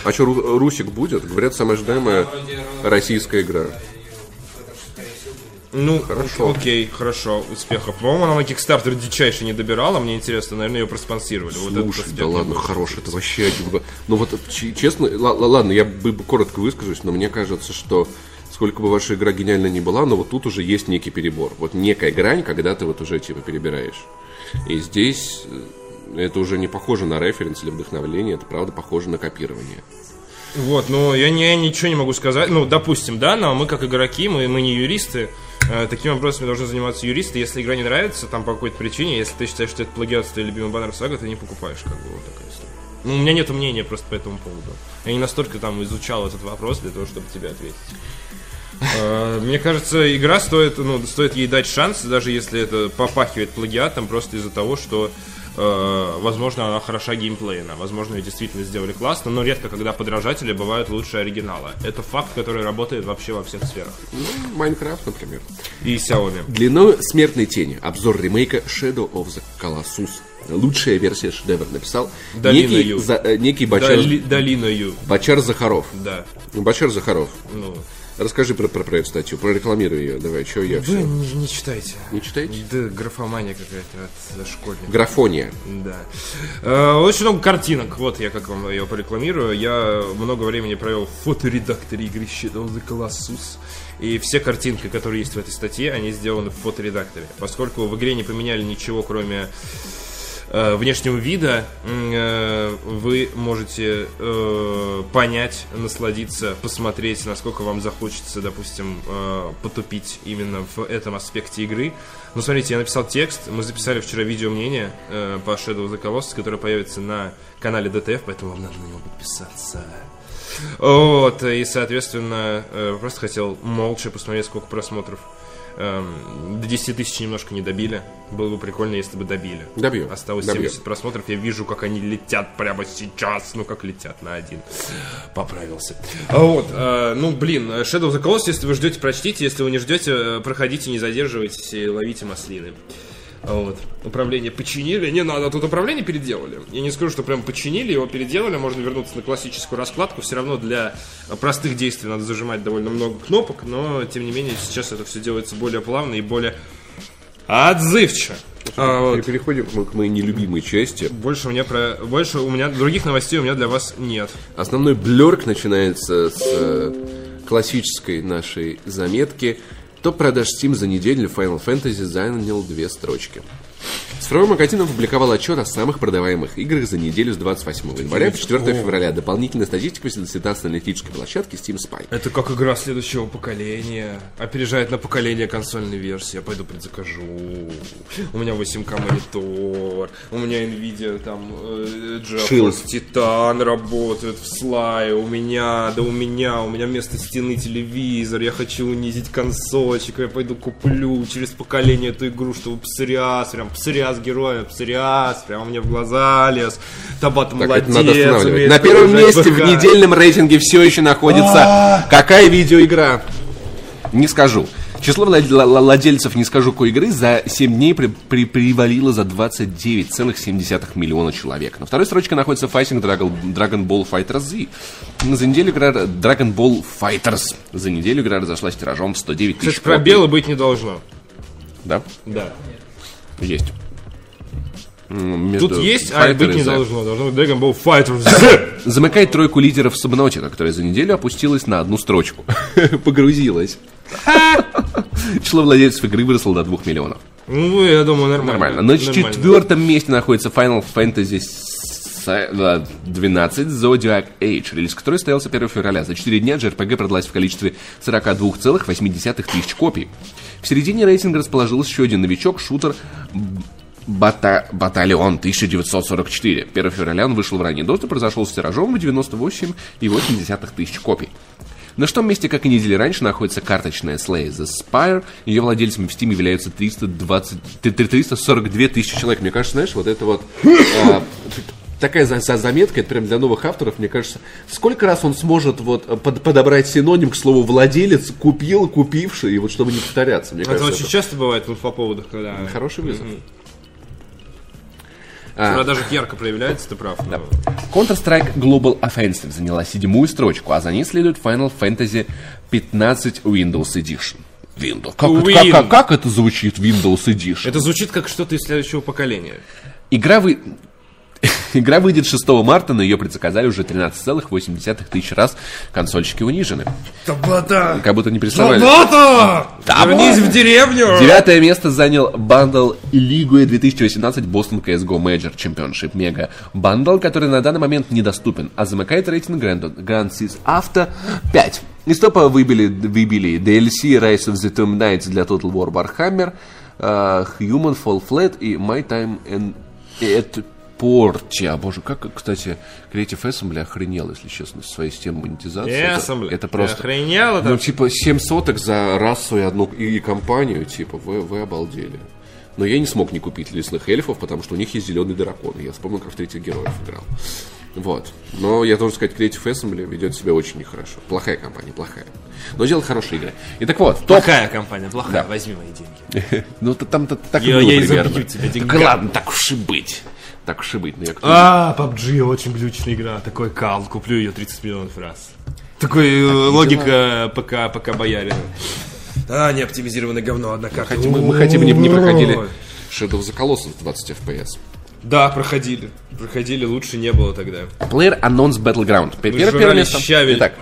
А что, Русик будет? Говорят, самая ожидаемая российская игра. Ну, Хорошо. окей, хорошо, успехов. По-моему, она на Kickstarter дичайше не добирала. Мне интересно, наверное, ее проспонсировали. Вот этот Слушай, аспект да ладно, больше хорош, это вообще один... Ну вот, честно, ла- ла- ладно, я бы коротко выскажусь, но мне кажется, что сколько бы ваша игра гениальна не была, но вот тут уже есть некий перебор. Вот некая грань, когда ты вот уже типа перебираешь. И здесь э, это уже не похоже на референс или вдохновление, это правда похоже на копирование. Вот, ну я, не, я ничего не могу сказать. Ну, допустим, да, но мы как игроки, мы, мы не юристы. Э, такими вопросами должны заниматься юристы. Если игра не нравится, там по какой-то причине, если ты считаешь, что это плагиат твой любимый баннер сага, ты не покупаешь, как бы вот такая история. Ну, у меня нет мнения просто по этому поводу. Я не настолько там изучал этот вопрос для того, чтобы тебе ответить. Э, Мне кажется, игра стоит, ну, стоит ей дать шанс, даже если это попахивает плагиатом, просто из-за того, что, э, возможно, она хороша геймплейно, возможно, ее действительно сделали классно, но редко, когда подражатели бывают лучше оригинала. Это факт, который работает вообще во всех сферах. Ну, Майнкрафт, например. И Xiaomi. Длиной смертной тени. Обзор ремейка Shadow of the Colossus. Лучшая версия шедевра написал Долина некий, Ю. за- э, некий Бачар, Доли- Долиною, Бачар Захаров. да. Бачар Захаров. Ну, Расскажи про, про, про эту статью, прорекламируй ее. Давай, что я вы все. не, не читайте. Не читаете? Да, графомания какая-то от школьника. Графония. Да. Э, Очень много картинок. Вот я как вам ее порекламирую. Я много времени провел в фоторедакторе игры Shadow the Colossus. И все картинки, которые есть в этой статье, они сделаны в фоторедакторе. Поскольку в игре не поменяли ничего, кроме э, внешнего вида, э, вы можете э, понять, насладиться, посмотреть, насколько вам захочется, допустим, э, потупить именно в этом аспекте игры. Ну, смотрите, я написал текст, мы записали вчера видео мнение э, по Shadow of the Colossus, которое появится на канале DTF, поэтому вам надо на него подписаться. Вот, и, соответственно, просто хотел молча посмотреть, сколько просмотров. Эм, До 10 тысяч немножко не добили. Было бы прикольно, если бы добили. Добьем, Осталось добьем. 70 просмотров. Я вижу, как они летят прямо сейчас. Ну, как летят на один. Поправился. А Вот. э, Ну, блин, Shadow of the Colossus, если вы ждете, прочтите. Если вы не ждете, э, проходите, не задерживайтесь и ловите маслины. А Вот. Управление починили. Не надо, тут управление переделали. Я не скажу, что прям починили, его переделали. Можно вернуться на классическую раскладку. Все равно для простых действий надо зажимать довольно много кнопок. Но, тем не менее, сейчас это все делается более плавно и более отзывчиво. А, вот. Переходим к моей нелюбимой части. Больше у меня про больше у меня других новостей у меня для вас нет. Основной блерк начинается с э, классической нашей заметки. Топ продаж Steam за неделю Final Fantasy занял две строчки. Цифровой магазин опубликовал отчет о самых продаваемых играх за неделю с 28 января по 4 февраля. Дополнительная статистика презентации аналитической площадки Steam Spy. Это как игра следующего поколения. Опережает на поколение консольной версии. Я пойду предзакажу. У меня 8К монитор. У меня Nvidia там э. GeForce Titan работает в слае. У меня, да у меня, у меня вместо стены телевизор. Я хочу унизить консольчик. Я пойду куплю через поколение эту игру, чтобы псориаз, прям псориаз героя, псориаз, прямо мне в глаза лез. Табат Так, молодец. На первом месте в ВК. недельном рейтинге все еще находится какая видеоигра? Не скажу. Число влад- ла- ла- владельцев не скажу какой игры за 7 дней при, при- привалило за 29,7 миллиона человек. На второй строчке находится Fighting Dragon, Dragon Ball Fighters Z. За неделю игра Dragon Ball Fighters. За неделю игра разошлась тиражом в 109 тысяч Кстати, пробела быть не должно. Да, Да. есть. Между Тут есть, а Fighter быть не Z. должно. Должно быть Dragon Ball Fighters. Замыкает тройку лидеров Subnautica, которая за неделю опустилась на одну строчку. Погрузилась. Число владельцев игры выросло до 2 миллионов. Ну, я думаю, нормально. Нормально. На Нормально. четвертом месте находится Final Fantasy с- э, 12 Zodiac Age, релиз которой состоялся 1 февраля. За 4 дня JRPG продалась в количестве 42,8 тысяч копий. В середине рейтинга расположился еще один новичок, шутер Бата... Батальон 1944. 1 февраля он вышел в ранний доступ, разошел с тиражом в 98,8 тысяч копий. На шестом месте, как и недели раньше, находится карточная Slay the Spire. Ее владельцами в Steam являются 320... 342 тысячи человек. Мне кажется, знаешь, вот это вот... а, Такая за- за- заметка, это прям для новых авторов, мне кажется, сколько раз он сможет вот э, под- подобрать синоним к слову владелец, купил, купивший, и вот чтобы не повторяться, мне Это кажется, очень это часто бывает по поводу, когда... хороший вызов. Когда даже ярко проявляется, ты прав. но- Counter-Strike Global Offensive заняла седьмую строчку, а за ней следует Final Fantasy 15 Windows Edition. Windows. Как, это, Win. как- как- как это звучит Windows Edition? Это звучит как что-то из следующего поколения. Игра, вы... Игра выйдет 6 марта, но ее предзаказали уже 13,8 тысяч раз. Консольщики унижены. Табата! Как будто не прислали. Табата! Табата! Вернись в деревню! Девятое место занял bundle ELEAGUE 2018 Boston CSGO Major Championship Mega Bundle, который на данный момент недоступен, а замыкает рейтинг Grand, Grand Theft Auto 5. Из топа выбили, выбили DLC Rise of the Tomb Kings для Total War Warhammer, э, Human Fall Flat и My Time and at Portia. Боже, как, кстати, Creative Assembly охренел, если честно, со своей системой монетизации. Это- Assembly. Это, Ты просто... охренел это? Ну, типа, 7 соток за расу и одну и, и компанию, типа, вы, вы обалдели. Но я не смог не купить лесных эльфов, потому что у них есть зеленый дракон. Я вспомнил, как в третьих героев играл. Вот. Но я должен сказать, Creative Assembly ведет себя очень нехорошо. Плохая компания, плохая. Но делает хорошие игры. И так вот, топ... Плохая компания, плохая. Да. Возьми мои деньги. Ну, там-то так и Я- было я примерно. изобью тебя ладно, так уж и быть. Так уж и быть. Но я кто- А, PUBG очень глючная игра. Такой кал. Куплю ее 30 миллионов раз. Такой э, логика ПК, ПК боярина. А, не оптимизированное говно, одна карта. Хотя мы, мы хотя бы не, не проходили. Shadow of the Colossus в 20 FPS. Да, проходили. Проходили, лучше не было тогда. Player Unknown's Battleground. Пер- Мы первое жрали место. щавель, Итак,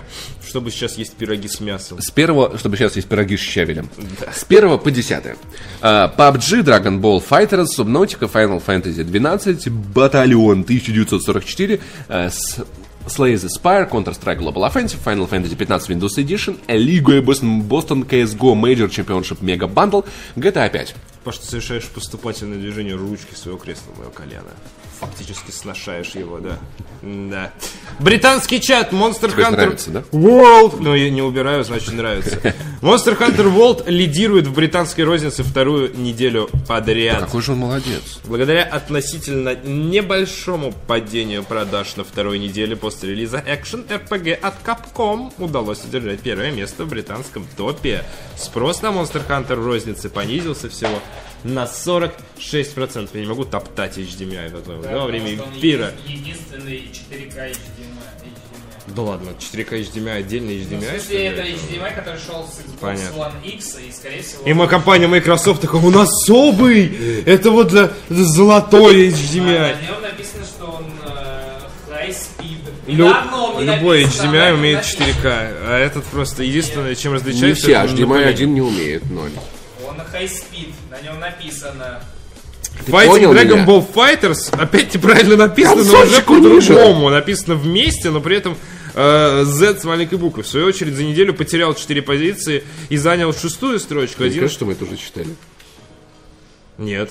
чтобы сейчас есть пироги с мясом. С первого, чтобы сейчас есть пироги с щавелем. С первого по десятое. А, PUBG, Dragon Ball Fighters, Subnautica, Final Fantasy 12, Батальон 1944, а, с- Slay the Spire, Counter-Strike Global Offensive, Final Fantasy 15 Windows Edition, Liga Boston, Boston CSGO Major Championship Mega Bundle, GTA 5. Потому что совершаешь поступательное движение ручки своего кресла, мое колено. Фактически сношаешь его, да. Да. Британский чат Monster Тебе Hunter нравится, да? World. Ну, я не убираю, значит нравится. Monster Hunter World лидирует в британской рознице вторую неделю подряд. Какой же он молодец. Благодаря относительно небольшому падению продаж на второй неделе после релиза Action RPG от Capcom удалось удержать первое место в британском топе. Спрос на Monster Hunter в рознице понизился всего на 46%. Я не могу топтать HDMI эм во да, да, время пира Единственный 4К HDMI. Эм эм да ладно, 4К HDMI отдельно HDMI. Ну, в смысле, это HDMI, который шел с Xbox Понятно. One X, и, скорее всего... И моя компания Microsoft такой, у нас особый! Это вот для золотой HDMI. На нем написано, что он. Э, Лю... Одном, любой написано, HDMI умеет 4К, а этот просто единственное, чем различается... Не все, HDMI 1 не умеет, 0 на High Speed, на нем написано ты Fighting понял Dragon меня? Ball Fighters опять неправильно написано, но уже по-другому. Написано вместе, но при этом э, Z с маленькой буквы. В свою очередь за неделю потерял 4 позиции и занял шестую строчку. Ты один... Скажешь, что мы это уже читали? Нет.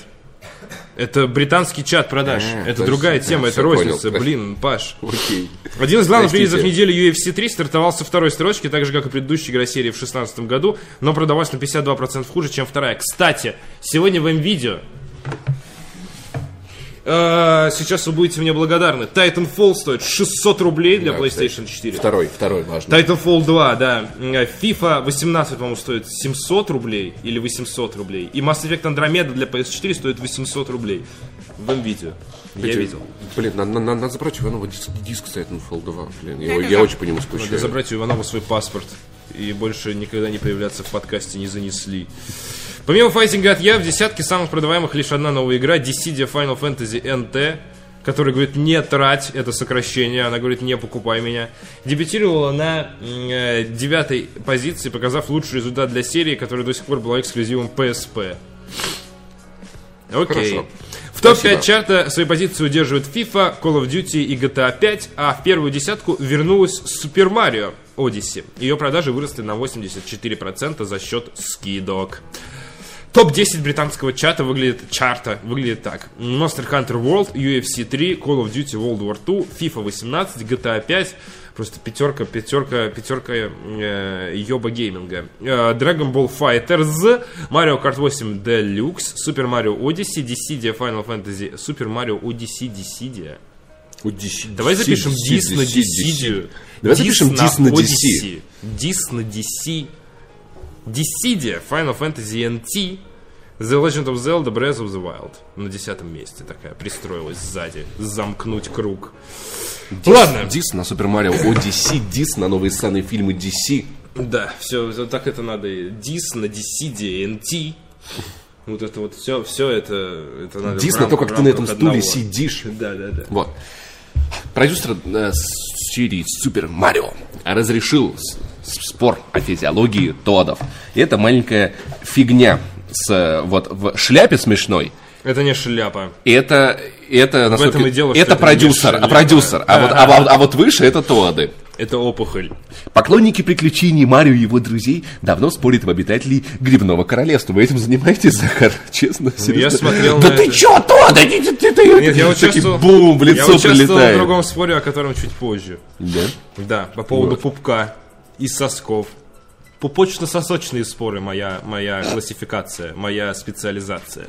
Это британский чат продаж. А, это точно. другая тема, это всё, понял. розница. Блин, Паш. Окей. Один из главных релизов недели UFC 3 стартовал со второй строчки, так же, как и предыдущая игра серии в 2016 году, но продавалась на 52% хуже, чем вторая. Кстати, сегодня в М-видео э, сейчас вы будете мне благодарны. Titanfall стоит 600 рублей для Да, PlayStation 4. Второй, второй важный. Titanfall 2, да. Э, FIFA 18, по-моему, стоит 700 рублей или 800 рублей. И Mass Effect Andromeda для PS4 стоит 800 рублей. В М-видео. Я видел. Блин, надо, надо, надо забрать Иванова диск, диск стоит на Fall 2. Блин, я, я очень по нему Надо скучаю. забрать у Иванова свой паспорт и больше никогда не появляться в подкасте не занесли. Помимо файтинга от Я, в десятке самых продаваемых лишь одна новая игра Dissidia Final Fantasy NT, которая говорит не трать это сокращение, она говорит не покупай меня. Дебютировала на э, девятой позиции, показав лучший результат для серии, которая до сих пор была эксклюзивом PSP. Окей. Хорошо. В топ-5 Спасибо. чарта свои позиции удерживают FIFA, Call of Duty и GTA 5, а в первую десятку вернулась Super Mario Odyssey. Ее продажи выросли на 84% за счет скидок. Топ-10 британского чата выглядит, чарта выглядит так. Monster Hunter World, UFC 3, Call of Duty World War 2, FIFA 18, GTA 5. Просто пятерка, пятерка, пятерка э, Йоба Гейминга. Э, Dragon Ball FighterZ, Mario Kart 8 Deluxe, Super Mario Odyssey, Dissidia Final Fantasy, Super Mario Odyssey Dissidia. DC, Давай запишем Дис на. Диссидию. Давай запишем Дис на DC. Odyssey. Дис на DC. Dissidia, Final Fantasy NT, The Legend of Zelda Breath of the Wild. На десятом месте такая пристроилась сзади. Замкнуть круг. Ладно. Дис на Супер Марио Odyssey, Дис на новые ссаные фильмы DC. Да, все, так это надо. Дис на Dissidia NT. Вот это вот все, все это, это надо. Дис на то, как ты на этом стуле сидишь. Да, да, да. Вот. Продюсер э, серии Супер Марио разрешил спор о физиологии тодов. И это маленькая фигня с вот в шляпе смешной. Это не шляпа. Это это насколько- этом и дело, это это продюсер, а продюсер, а вот а, вот- а вот выше это тоды. Это опухоль. Поклонники приключений Марио и его друзей давно спорят об обитателей Грибного Королевства. Вы этим занимаетесь, Захар? Честно, серьезно? смотрел Да на ты это. чё, то? Да ты, ты, ты, ты- Нет, я участвовал, бум, в я лицо участвовал в прилетает. другом споре, о котором чуть позже. Да? Да, по поводу Вот. пупка и сосков. Пупочно-сосочные споры моя, моя классификация, моя специализация.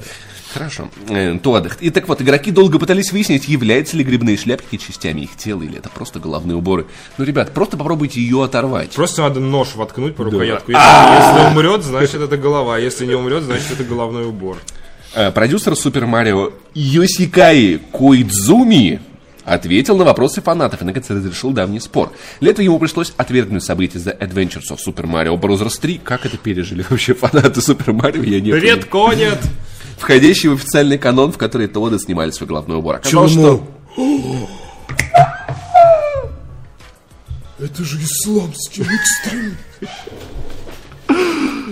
Хорошо. Э, то отдых. И так вот, игроки долго пытались выяснить, являются ли грибные шляпки частями их тела, или это просто головные уборы. Ну, ребят, просто попробуйте ее оторвать. Просто надо нож воткнуть по рукоятку. Если, если умрет, значит это голова. Если не умрет, значит это головной убор. Э, Продюсер Супер Марио Йосикаи Коидзуми ответил на вопросы фанатов и, наконец, разрешил давний спор. Для этого ему пришлось отвергнуть события The Adventures of Super Mario Bros. 3. Как это пережили вообще фанаты Супер Марио, я не понимаю. Редконят! Входящий в официальный канон, в который Тоды снимали свой головной убор. Оказалось, Почему? что Это же исламский экстрим.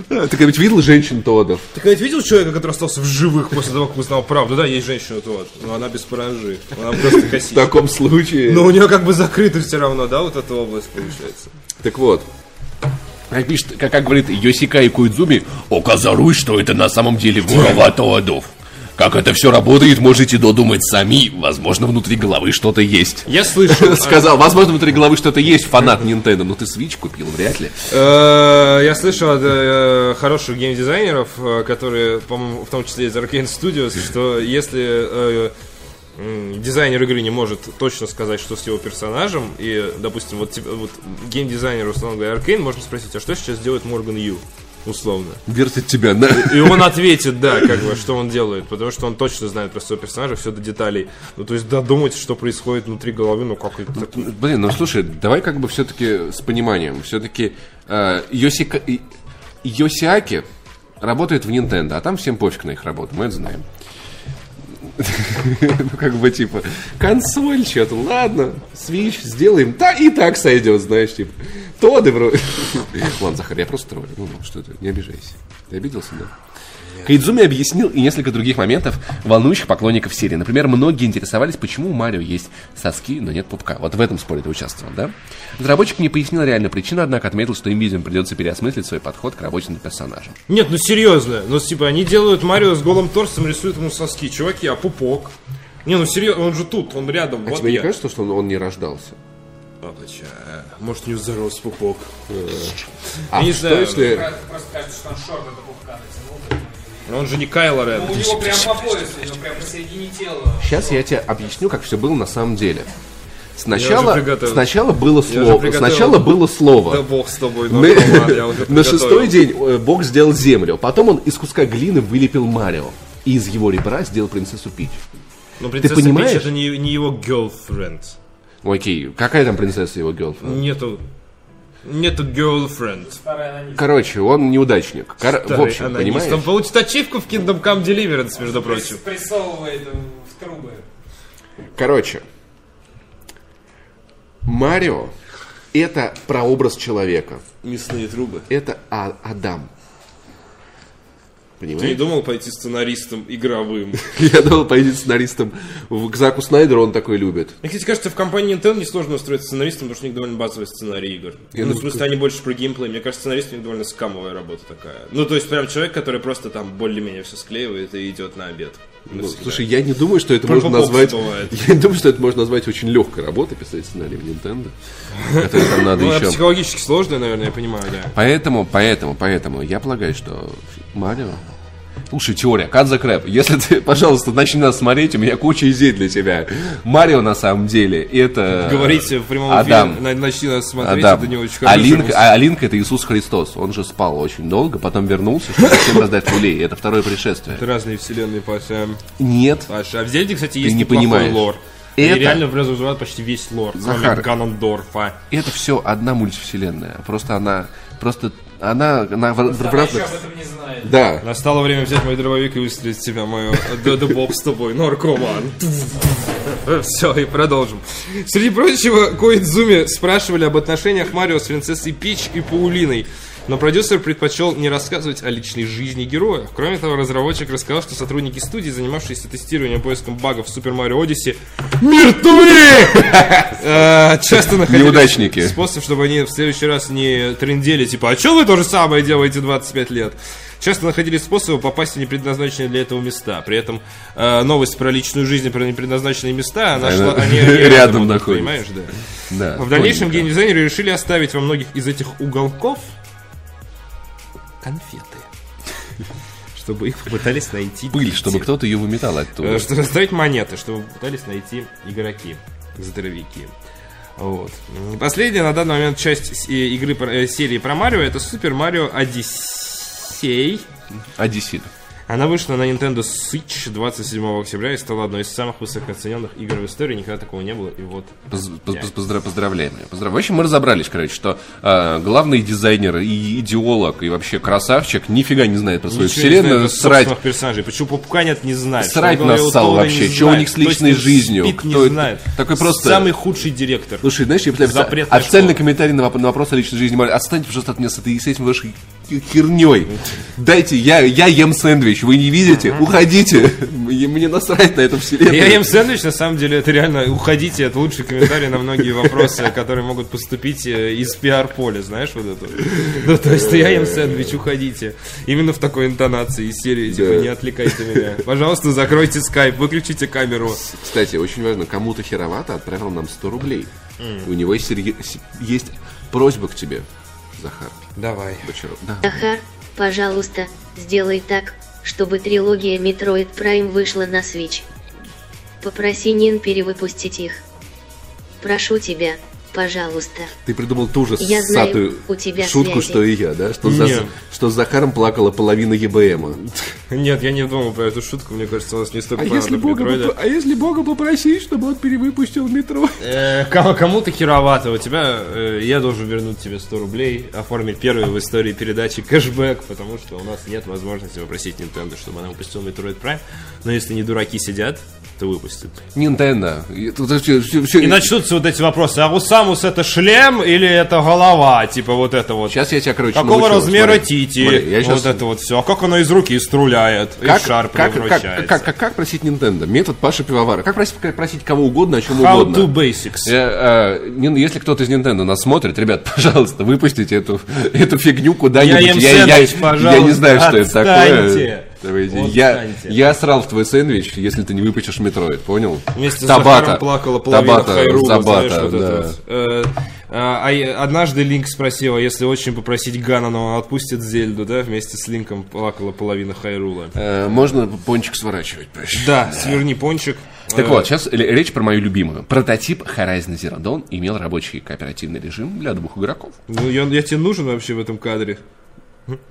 А, Ты когда-нибудь видел женщин Тодов? Ты когда видел человека, который остался в живых после того, как узнал правду? Да, есть женщина вот, но она без паранжи. Она просто В косит. таком случае... Но у нее как бы закрыто все равно, да, вот эта область получается. Так вот. Как пишет, как, как говорит Йосикай Коидзуми, оказалось, что это на самом деле голова Тодов. Как это все работает, можете додумать сами. Возможно, внутри головы что-то есть. Я слышал, Сказал, возможно, внутри головы что-то есть, фанат Nintendo. Но ты Switch купил, вряд ли. Э, Я слышал от э, хороших геймдизайнеров, э, которые, по-моему, в том числе из Arkane Studios, что если дизайнер игры не может точно сказать, что с его персонажем, и, допустим, вот, вот геймдизайнер, условно говоря, Arkane, можно спросить, а что сейчас делает Морган Ю? Условно. Вертит тебя, да? И он ответит, да, как бы, что он делает, потому что он точно знает про своего персонажа, все до деталей. Ну, то есть додумать, что происходит внутри головы, ну, как это... Блин, ну слушай, давай как бы все-таки с пониманием. Все-таки э, Йосика... Йосиаки работает в Nintendo, а там всем пофиг на их работу, мы это знаем. Ну, как бы, типа, консоль, что-то, ладно, Switch сделаем, да, и так сойдет, знаешь, типа. Тоды вроде. Ладно, Захар, я просто троллю. Ну, ну, что ты, не обижайся. Ты обиделся, да? Кайдзуми объяснил и несколько других моментов, волнующих поклонников серии. Например, многие интересовались, почему у Марио есть соски, но нет пупка. Вот в этом споре ты участвовал, да? Разработчик не пояснил реальную причину, однако отметил, что им, видимо, придется переосмыслить свой подход к работе над персонажем. Нет, ну серьезно. Ну, типа, они делают Марио с голым торсом, рисуют ему соски. Чуваки, а пупок? Не, ну серьезно, он же тут, он рядом. А вот тебе я. не кажется, что он, он не рождался? Папача, может, не зарос пупок. А не что знаю, если... Просто кажется, что он шорты до пупка. Но он же не Кайло Рен. У него прям по поясу, у него прям посередине тела. Сейчас я тебе объясню, как все было на самом деле. Сначала, сначала было слово. Сначала было слово. Да бог с тобой, ну, На, ладно, я уже на шестой день э, Бог сделал землю. Потом он из куска глины вылепил Марио. И из его ребра сделал принцессу Пич. Но принцесса понимаешь? Пич это не, не его girlfriend. Окей, какая там принцесса его girlfriend? Нету... Нету girlfriend. Короче, он неудачник. Кор- В общем, анонист. понимаешь? Он получит ачивку в Kingdom Come Deliverance, между прочим. Прессовывает в трубы. Короче, Марио это прообраз человека. Мясные трубы. Это А- Адам. Ты не думал пойти сценаристом игровым? Я думал пойти сценаристом в- к Заку Снайдеру, он такой любит. Мне, кстати, кажется, в компании Nintendo несложно устроиться сценаристом, потому что у них довольно базовый сценарий игр. Я ну, в смысле, они больше про геймплей. Мне кажется, сценарист у них довольно скамовая работа такая. Ну, то есть, прям человек, который просто там более-менее все склеивает и идет на обед. Ну, слушай, я не думаю, что это Про можно назвать. бывает. Я не думаю, что это можно назвать очень легкой работой писать сценарий в Nintendo. Который там надо Ну, еще. психологически сложно, наверное, я понимаю, да. Поэтому, поэтому, поэтому я полагаю, что Марио. Слушай, теория, cut the crap. Если ты, пожалуйста, начни нас смотреть, у меня куча идей для тебя. Марио на самом деле это... Говорите в прямом Адам. эфире, на- начни нас смотреть, Адам. это не очень а, хороший Линк, мысль. а Линк это Иисус Христос. Он же спал очень долго, потом вернулся, чтобы всем раздать люлей. Это второе пришествие. Это разные вселенные, Паша. Нет. Паша, а в Зельде, кстати, есть не неплохой понимаешь. лор. Это- И реально разрушает почти весь лор, Захар. кроме Ганандорфа. Это все одна мультивселенная. Просто она... Просто она... она в, в разных... еще об этом не знает. Да. Настало время взять мой дробовик и выстрелить в тебя, мою да да боб с тобой, наркоман. Все, и продолжим. Среди прочего, Коидзуми спрашивали об отношениях Марио с принцессой Пич и Паулиной. Но продюсер предпочел не рассказывать о личной жизни героя. Кроме того, разработчик рассказал, что сотрудники студии, занимавшиеся тестированием поиском багов в Супер Марио Одиссе, мертвы! Э, Часто находили Неудачники. способ, чтобы они в следующий раз не трендели, типа, а что вы то же самое делаете 25 лет? Часто находили способы попасть в непредназначенные для этого места. При этом э, новость про личную жизнь и про непредназначенные места, она шла, Она они, они рядом идут, находятся. Понимаешь, да. Да. В дальнейшем геймдизайнеры решили оставить во многих из этих уголков конфеты. Чтобы их попытались найти. Пыль, чтобы кто-то ее выметал Э, оттуда. Чтобы оставить монеты, чтобы пытались найти игроки, здоровяки. Вот. Последняя на данный момент часть э, игры э, серии про Марио это Супер Марио Одиссей. Одессит. Она вышла на Nintendo Switch 27 октября и стала одной из самых высокооцененных игр в истории. Никогда такого не было. И вот. Поз- поз- поз- поздра- Поздравляем. Поздравляем. В общем, мы разобрались, короче, что э, главный дизайнер и идеолог, и вообще красавчик нифига не знает про свою Ничего не вселенную. Срать, персонажей. Почему Пупка нет, не знает. Срать нассал вообще. не Что у них с личной Точно жизнью. Спит не Кто это? знает. Такой просто- Самый худший директор. Слушай, знаешь, я представляю, официальный школа. комментарий на, воп- на вопрос о личной жизни. Отстаньте, пожалуйста, от меня с этой с этим вашей херней. Дайте, я, я ем сэндвич, вы не видите? Уходите. Мне мне насрать на эту вселенную. Я ем сэндвич, на самом деле, это реально, уходите, это лучший комментарий на многие вопросы, которые могут поступить э, из пиар-поля, знаешь, вот это. Ну, то есть, я ем сэндвич, уходите. Именно в такой интонации из серии, типа, не отвлекайте меня. Пожалуйста, закройте скайп, выключите камеру. Кстати, очень важно, кому-то херовато отправил нам 100 рублей. У него есть, есть просьба к тебе, Захар. Давай. Бочаров. Да. Захар, пожалуйста, сделай так, чтобы трилогия Metroid Prime вышла на Switch. Попроси Нин перевыпустить их. Прошу тебя, пожалуйста. Ты придумал ту же Я знаю, ссатую у тебя шутку, связи. что и я, да? Что, за- Нет. Что с Захаром плакала половина ЕБМа. Нет, я не думал про эту шутку, мне кажется, у нас не столько А если, Бога, попро- а если Бога попросить, чтобы он перевыпустил метро? Э, кому- Кому-то херовато. У тебя, э, я должен вернуть тебе 100 рублей, оформить первую в истории передачи кэшбэк, потому что у нас нет возможности попросить Nintendo, чтобы она выпустила Metroid Prime. Но если не дураки сидят, что выпустит. Nintendo. И начнутся вот эти вопросы, а у Самус это шлем или это голова? Типа вот это вот. Сейчас я тебя, короче, Какого научу. размера Смотри, я щас- Вот это вот все. А как оно из руки стреляет? и Как, в шар как, как, превращается? как, как, как просить Nintendo? Метод Паши Пивовара. Как просить, как просить кого угодно, о чем How угодно? to basics. Я, э, не- если кто-то из Nintendo нас смотрит, ребят, пожалуйста, выпустите эту, эту фигню куда-нибудь. Я я, сэндвич, я пожалуйста, не знаю, что это такое. отстаньте. Я, Отстаньте. я срал в твой сэндвич, если ты не выпустишь Metroid, понял? Вместе с Табата. Плакала половина Табата, Хайрула, Забата, знаешь, вот это да. вот. Э, а, а однажды Линк спросила, если очень попросить Гана, но он отпустит Зельду, да, вместе с Линком плакала половина Хайрула. Э, можно пончик сворачивать, понимаешь? Да, сверни пончик. Так Э, вот, сейчас речь про мою любимую. Прототип Horizon Zero Dawn имел рабочий кооперативный режим для двух игроков. Ну, я, я тебе нужен вообще в этом кадре?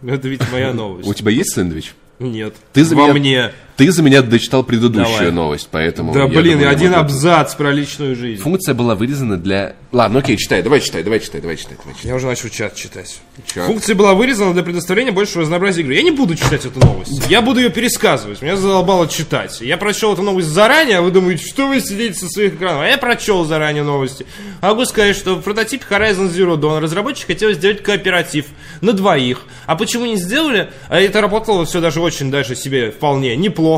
Это ведь моя У новость. тебя есть сэндвич? Нет. Ты за Во меня, мне. Ты за меня дочитал предыдущую Давай. новость, поэтому... Да, блин, думаю, один могу- абзац про личную жизнь. Функция была вырезана для... Ладно, окей, читай, давай читай, давай читай, давай читай, давай читай. Я уже начал чат читать. Чат. Функция была вырезана для предоставления большего разнообразия игры. Я не буду читать эту новость. Я буду ее пересказывать. Меня задолбало читать. Я прочел эту новость заранее, а вы думаете, что вы сидите со своих экранов. А я прочел заранее новости. Могу сказать, что в прототипе Horizon Zero Dawn разработчики хотели сделать кооператив на двоих. А почему не сделали? А это работало все даже очень даже себе вполне неплохо.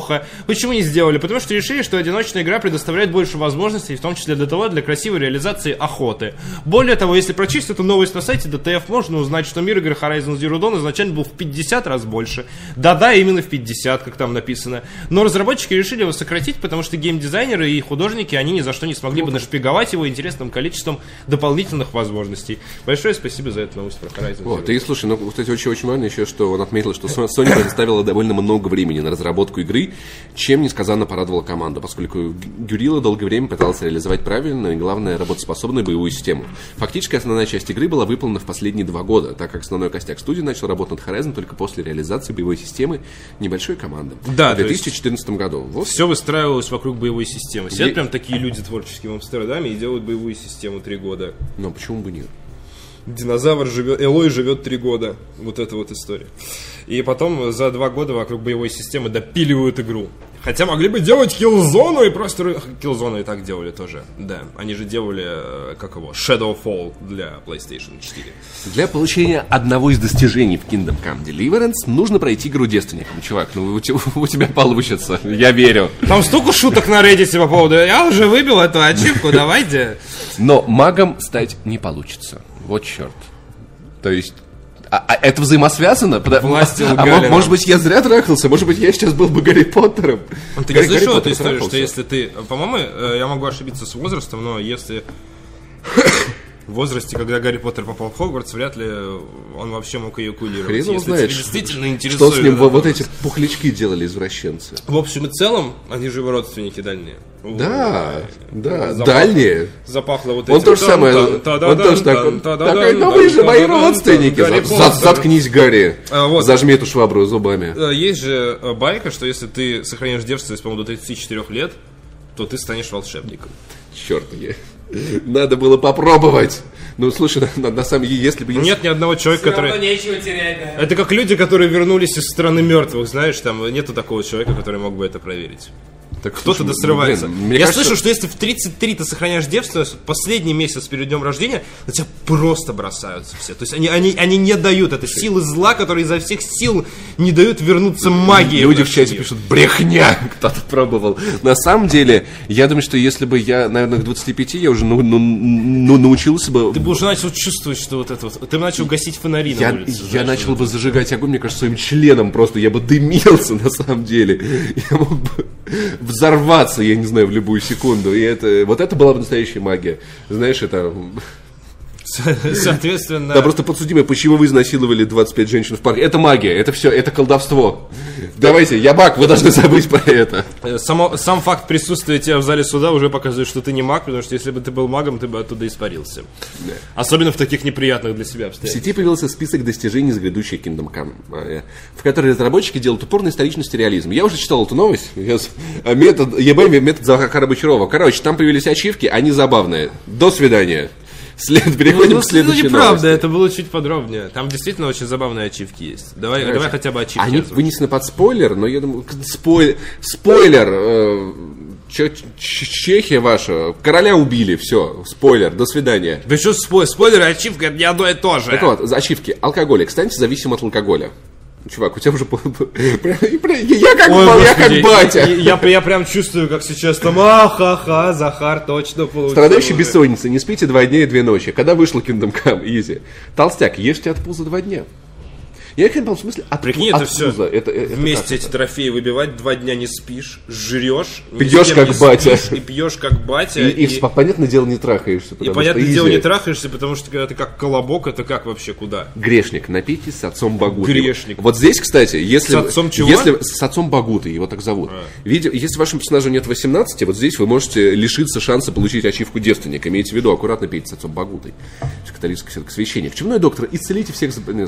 Почему не сделали? Потому что решили, что одиночная игра предоставляет больше возможностей, в том числе для того, для красивой реализации охоты. Более того, если прочесть эту новость на сайте DTF, можно узнать, что мир игры Horizon Zero Dawn изначально был в 50 раз больше. Да-да, именно в 50, как там написано. Но разработчики решили его сократить, потому что геймдизайнеры и художники, они ни за что не смогли бы нашпиговать его интересным количеством дополнительных возможностей. Большое спасибо за эту новость про Horizon Zero Вот, и слушай, ну, кстати, очень, очень важно еще, что он отметил, что Sony предоставила довольно много времени на разработку игры, чем несказанно порадовала команда, поскольку Гюрила долгое время пытался реализовать правильную и, главное, работоспособную боевую систему. Фактически основная часть игры была выполнена в последние два года, так как основной костяк студии начал работать над Horizon только после реализации боевой системы небольшой команды. Да, в то есть- 2014 году. Вот Все выстраивалось вокруг боевой системы. Сидят Е- прям такие люди творческие в Амстердаме и делают боевую систему три года. Но почему бы нет? Динозавр живет, Элой живет три года. Вот эта вот история. И потом за два года вокруг боевой системы допиливают игру. Хотя могли бы делать киллзону и просто... Киллзону и так делали тоже. Да, они же делали, э, как его, Shadowfall для PlayStation 4. Для получения одного из достижений в Kingdom Come Deliverance нужно пройти игру девственником. Чувак, ну у у тебя получится, я верю. Там столько шуток на Reddit по поводу «Я уже выбил эту ачивку, давайте». Но магом стать не получится. Вот черт. То есть... а- а это взаимосвязано? Власти а, нам. может быть, я зря трахался? Может быть, я сейчас был бы Гарри Поттером? Ну, Ты Гарри- не слышал эту историю, что если ты... По-моему, э, я могу ошибиться с возрастом, но если в возрасте, когда Гарри Поттер попал в Хогвартс, вряд ли он вообще мог эякулировать. Хрен его знает, действительно Что с ним вот эти пухлячки делали извращенцы? В общем и целом, они же его родственники дальние. Да, да, Запах- дальние. Запахло вот Он этим. то же самое, он тоже так, такой, ну вы же мои родственники. Заткнись, Гарри. А. Зажми эту швабру зубами. Э, Есть же э, байка, что если ты сохраняешь девственность, по-моему, до 34 лет, то ты станешь волшебником. Черт, я... надо было попробовать. Ну, слушай, на, на- на самом деле, если бы... я- Нет ни одного человека, Все который... нечего терять, да. Это как люди, которые вернулись из страны мертвых, знаешь, там нету такого человека, который мог бы это проверить. Так, Кто-то слушай, досрывается. блин, мне Я кажется, слышу, что если в 33 ты сохраняешь девственность, последний месяц перед днем рождения, на тебя просто бросаются все. То есть они, они, они не дают. Это силы зла, которые изо всех сил не дают вернуться магии. Люди в наш чате пишут, брехня, кто-то пробовал. На самом деле, я думаю, что если бы я, наверное, к 25, я уже ну, ну, ну, научился бы... Ты бы уже начал чувствовать, что вот это вот... Ты бы начал гасить фонари Я, на улице. я знаешь, начал бы зажигать огонь, мне кажется, своим членом просто. Я бы дымился на самом деле. Я мог бы взорваться, я не знаю, в любую секунду. И это, вот это была бы настоящая магия. Знаешь, это... Соответственно... Да, просто подсудимые, почему вы изнасиловали 25 женщин в парке? Это магия, это все, это колдовство. Давайте, я маг, вы должны забыть про это. Э, Само, сам факт присутствия тебя в зале суда уже показывает, что ты не маг, потому что если бы ты был магом, ты бы оттуда испарился. Особенно в таких неприятных для себя В обстоятельствах. сети появился список достижений за грядущий Kingdom Come, э, в который разработчики делают упор на историчность и реализм. Я уже читал эту новость. Э, Метод, ЕБ, метод Захара Бочарова. Короче, там появились ачивки, они забавные. До свидания. След, переходим Ну, к следующей ну, неправда, новости. это было чуть подробнее. Там действительно очень забавные ачивки есть. Давай, давай хотя бы ачивки. Они озвучим. вынесены под спойлер, но я думаю, к- спой- спойлер, э, Чехия ваша, короля убили, все, спойлер, до свидания. Да что спойлер, спойлер и ачивка, это не одно и то же. Так вот, ачивки. Алкоголик. Станьте зависимым от алкоголя. Чувак, у тебя уже... Я как, Ой, я господи, как батя. Я, я, я прям чувствую, как сейчас там, а-ха-ха, Захар точно получил. Страдающий бессонницей, не спите два дня и две ночи. Когда вышел Kingdom Come? Изи. Толстяк, ешьте от пуза два дня. Я их в смысле от, Прикинь, от это все пуза. Это, это вместе как эти трофеи выбивать, два дня не спишь, жрешь, кем как батя. спишь, И пьешь как батя. И, и, понятное дело, не трахаешься. и, понятное дело, не трахаешься, потому что когда ты как колобок, это как вообще куда? Грешник, напитесь с отцом Багутой. Грешник. Вот здесь, кстати, если... С отцом чего? Если, с отцом Багутой, его так зовут. Видите, если вашему персонажу нет 18, вот здесь вы можете лишиться шанса получить ачивку девственника. Имейте в виду, аккуратно пейте с отцом Багутой. Католический священник. Чумной доктор, исцелите всех... заб- не,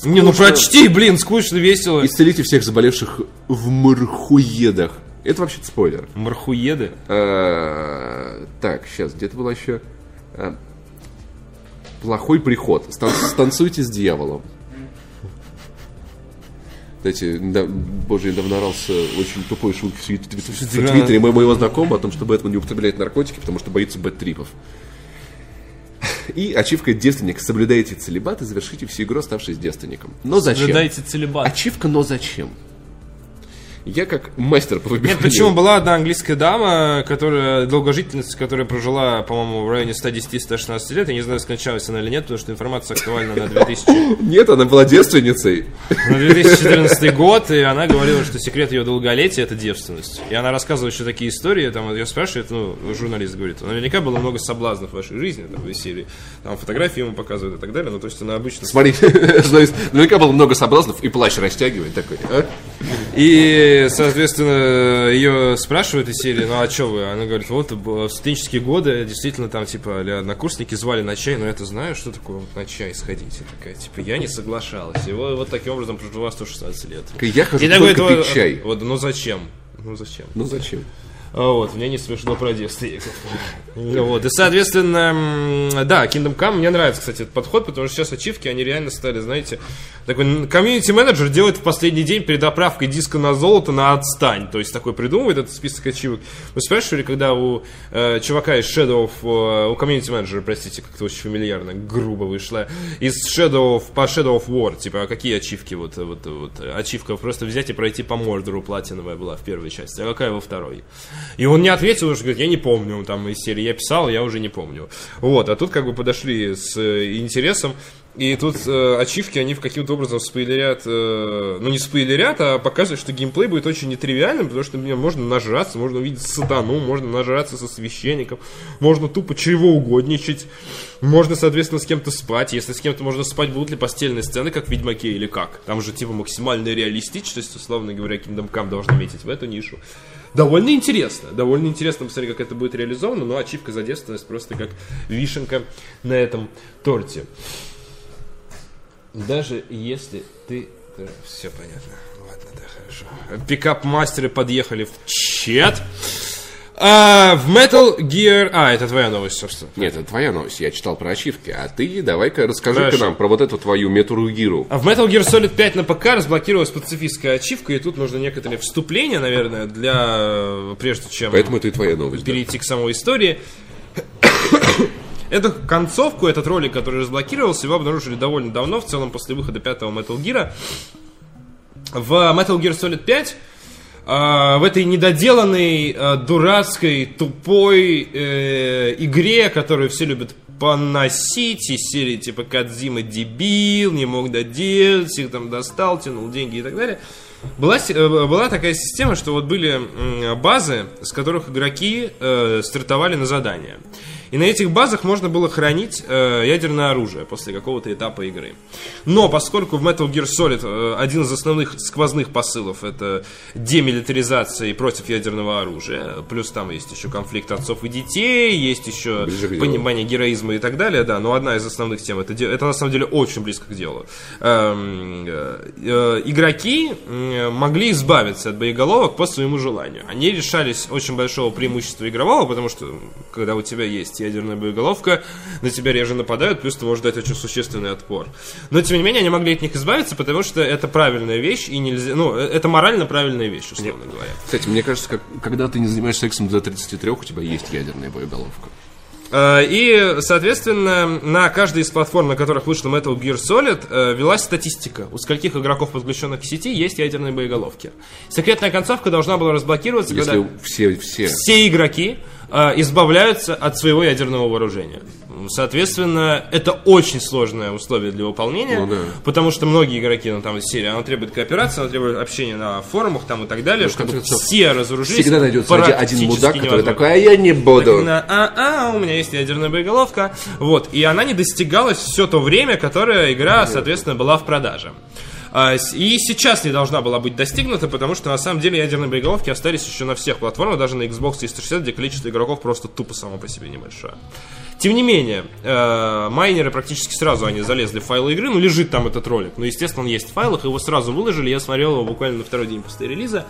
Скучно. Не, ну прочти, блин, скучно, весело. Исцелите всех заболевших в мархуедах. Это вообще-то спойлер. Мархуеды. Э, Так, сейчас, где-то было еще... э, Плохой приход. Стан- Станцуйте с дьяволом. Кстати, да, боже, я недавно орался очень тупой шутки в твит- в Твиттере мо- моего знакомого о том, что Бэтмен не употребляет наркотики, потому что боится бэт-трипов. И ачивка девственник. Соблюдайте целебат и завершите всю игру, оставшись девственником. Но зачем? Дайте целебат. Ачивка, но зачем? Я как мастер по выбиванию... Нет, почему была одна английская дама, которая, долгожительница, которая прожила, по-моему, в районе 110-116 лет, я не знаю, скончалась она или нет, потому что информация актуальна на 2000 Нет, она была девственницей. на 2014 год, и она говорила, что секрет ее долголетия – это девственность. И она рассказывала еще такие истории, там, ее спрашивает, ну, журналист говорит, наверняка было много соблазнов в вашей жизни, там, в серии, там, фотографии ему показывают и так далее, ну, то есть она обычно... Смотри, наверняка было много соблазнов, и плащ растягивает такой. а? И, соответственно, ее спрашивают из серии, ну, а что вы? Она говорит, вот, в студенческие годы, действительно, там, типа, а однокурсники звали на чай, но я-то знаю, что такое вот на чай сходить. И такая, типа, я не соглашалась. И вот, вот таким образом прожила 116 лет. Я хожу И такой, только пить чай. Вот, ну зачем? Ну зачем? Ну зачем? А Вот, мне не смешно про. Ну Вот, и, соответственно, да, Kingdom Come, мне нравится, кстати, этот подход, потому что сейчас ачивки, они реально стали, знаете, такой комьюнити-менеджер делает в последний день перед оправкой диска на золото на отстань, то есть такой придумывает этот список ачивок. Вы спрашивали, когда у э, чувака из Shadow of, э, у комьюнити-менеджера, простите, как-то очень фамильярно, грубо вышло, из Shadow of, по Shadow of War, типа, а какие ачивки, вот, вот, вот, ачивка просто взять и пройти по Мордору платиновая была в первой части, а какая во второй? И он не ответил, потому что говорит, я не помню, там из серии я писал, я уже не помню. Вот, а тут как бы подошли с э, интересом, и тут э, ачивки, они в каким-то образом спойлерят, э, ну не спойлерят, а показывают, что геймплей будет очень нетривиальным, потому что например, можно нажраться, можно увидеть сатану, можно нажраться со священником, можно тупо чего угодничать, можно, соответственно, с кем-то спать. Если с кем-то можно спать, будут ли постельные сцены, как в Ведьмаке или как? Там же типа максимальная реалистичность, условно говоря, Kingdom Come должна метить в эту нишу. Довольно интересно, довольно интересно посмотреть, как это будет реализовано, но ачивка за девственность просто как вишенка на этом торте. Даже если ты... Все понятно. Ладно, да, хорошо. Пикап-мастеры подъехали в чат. А, в Metal Gear... А, это твоя новость, собственно. Нет, это твоя новость, я читал про ачивки, а ты давай-ка расскажи-ка нам про вот эту твою метургиру. А в Metal Gear Solid 5 на ПК разблокировалась пацифистская ачивка, и тут нужно некоторые вступления, наверное, для... Прежде чем Поэтому это и твоя новость. да. перейти к самой истории. Эту концовку, этот ролик, который разблокировался, его обнаружили довольно давно, в целом после выхода пятого Metal Gear. В Metal Gear Solid 5 а, в этой недоделанной, а, дурацкой, тупой э, игре, которую все любят поносить из серии типа Кадзима дебил, не мог доделать, их там достал, тянул деньги и так далее. Была, э, была такая система, что вот были базы, с которых игроки э, стартовали на задания. И на этих базах можно было хранить э, ядерное оружие после какого-то этапа игры. Но поскольку в Metal Gear Solid э, один из основных сквозных посылов это демилитаризация и против ядерного оружия, плюс там есть еще конфликт отцов и детей, есть еще Ближе понимание героизма и так далее, да, но одна из основных тем это, это на самом деле очень близко к делу. Эм, э, э, игроки могли избавиться от боеголовок по своему желанию. Они решались очень большого преимущества игрового, потому что когда у тебя есть есть ядерная боеголовка, на тебя реже нападают, плюс ты можешь дать очень существенный отпор. Но, тем не менее, они могли от них избавиться, потому что это правильная вещь, и нельзя, ну, э, это морально правильная вещь, условно говоря. Кстати, мне кажется, как, когда ты не занимаешься сексом до 33, у тебя есть ядерная боеголовка. Э, И, соответственно, на каждой из платформ, на которых вышла Metal Gear Solid, э, велась статистика, у скольких игроков, подключенных к сети, есть ядерные боеголовки. Секретная концовка должна была разблокироваться, Если когда все, все... все игроки избавляются от своего ядерного вооружения. Соответственно, это очень сложное условие для выполнения, Ну да. потому что многие игроки, ну там из серии, она требует кооперации, она требует общения на форумах там и так далее, в конце чтобы концов, все разоружились. Всегда найдется один- мудак, который такой, а я не буду. Именно, а, а, у меня есть ядерная боеголовка. Вот, и она не достигалась все то время, которое игра, соответственно, была в продаже. А, И сейчас не должна была быть достигнута, потому что на самом деле ядерные боеголовки остались еще на всех платформах, даже на Xbox 360, где количество игроков просто тупо само по себе небольшое. Тем не менее, э, майнеры практически сразу они залезли в файлы игры, ну лежит там этот ролик, ну естественно он есть в файлах, его сразу выложили, я смотрел его буквально на второй день после релиза.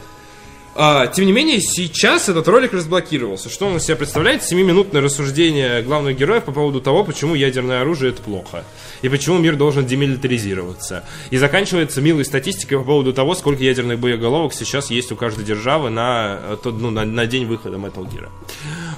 А, тем не менее, сейчас этот ролик разблокировался. Что он из себя представляет? Семиминутное рассуждение главных героев по поводу того, почему ядерное оружие это плохо. И почему мир должен демилитаризироваться. И заканчивается милой статистикой по поводу того, сколько ядерных боеголовок сейчас есть у каждой державы на, э, ну, на, на день выхода Metal Gear.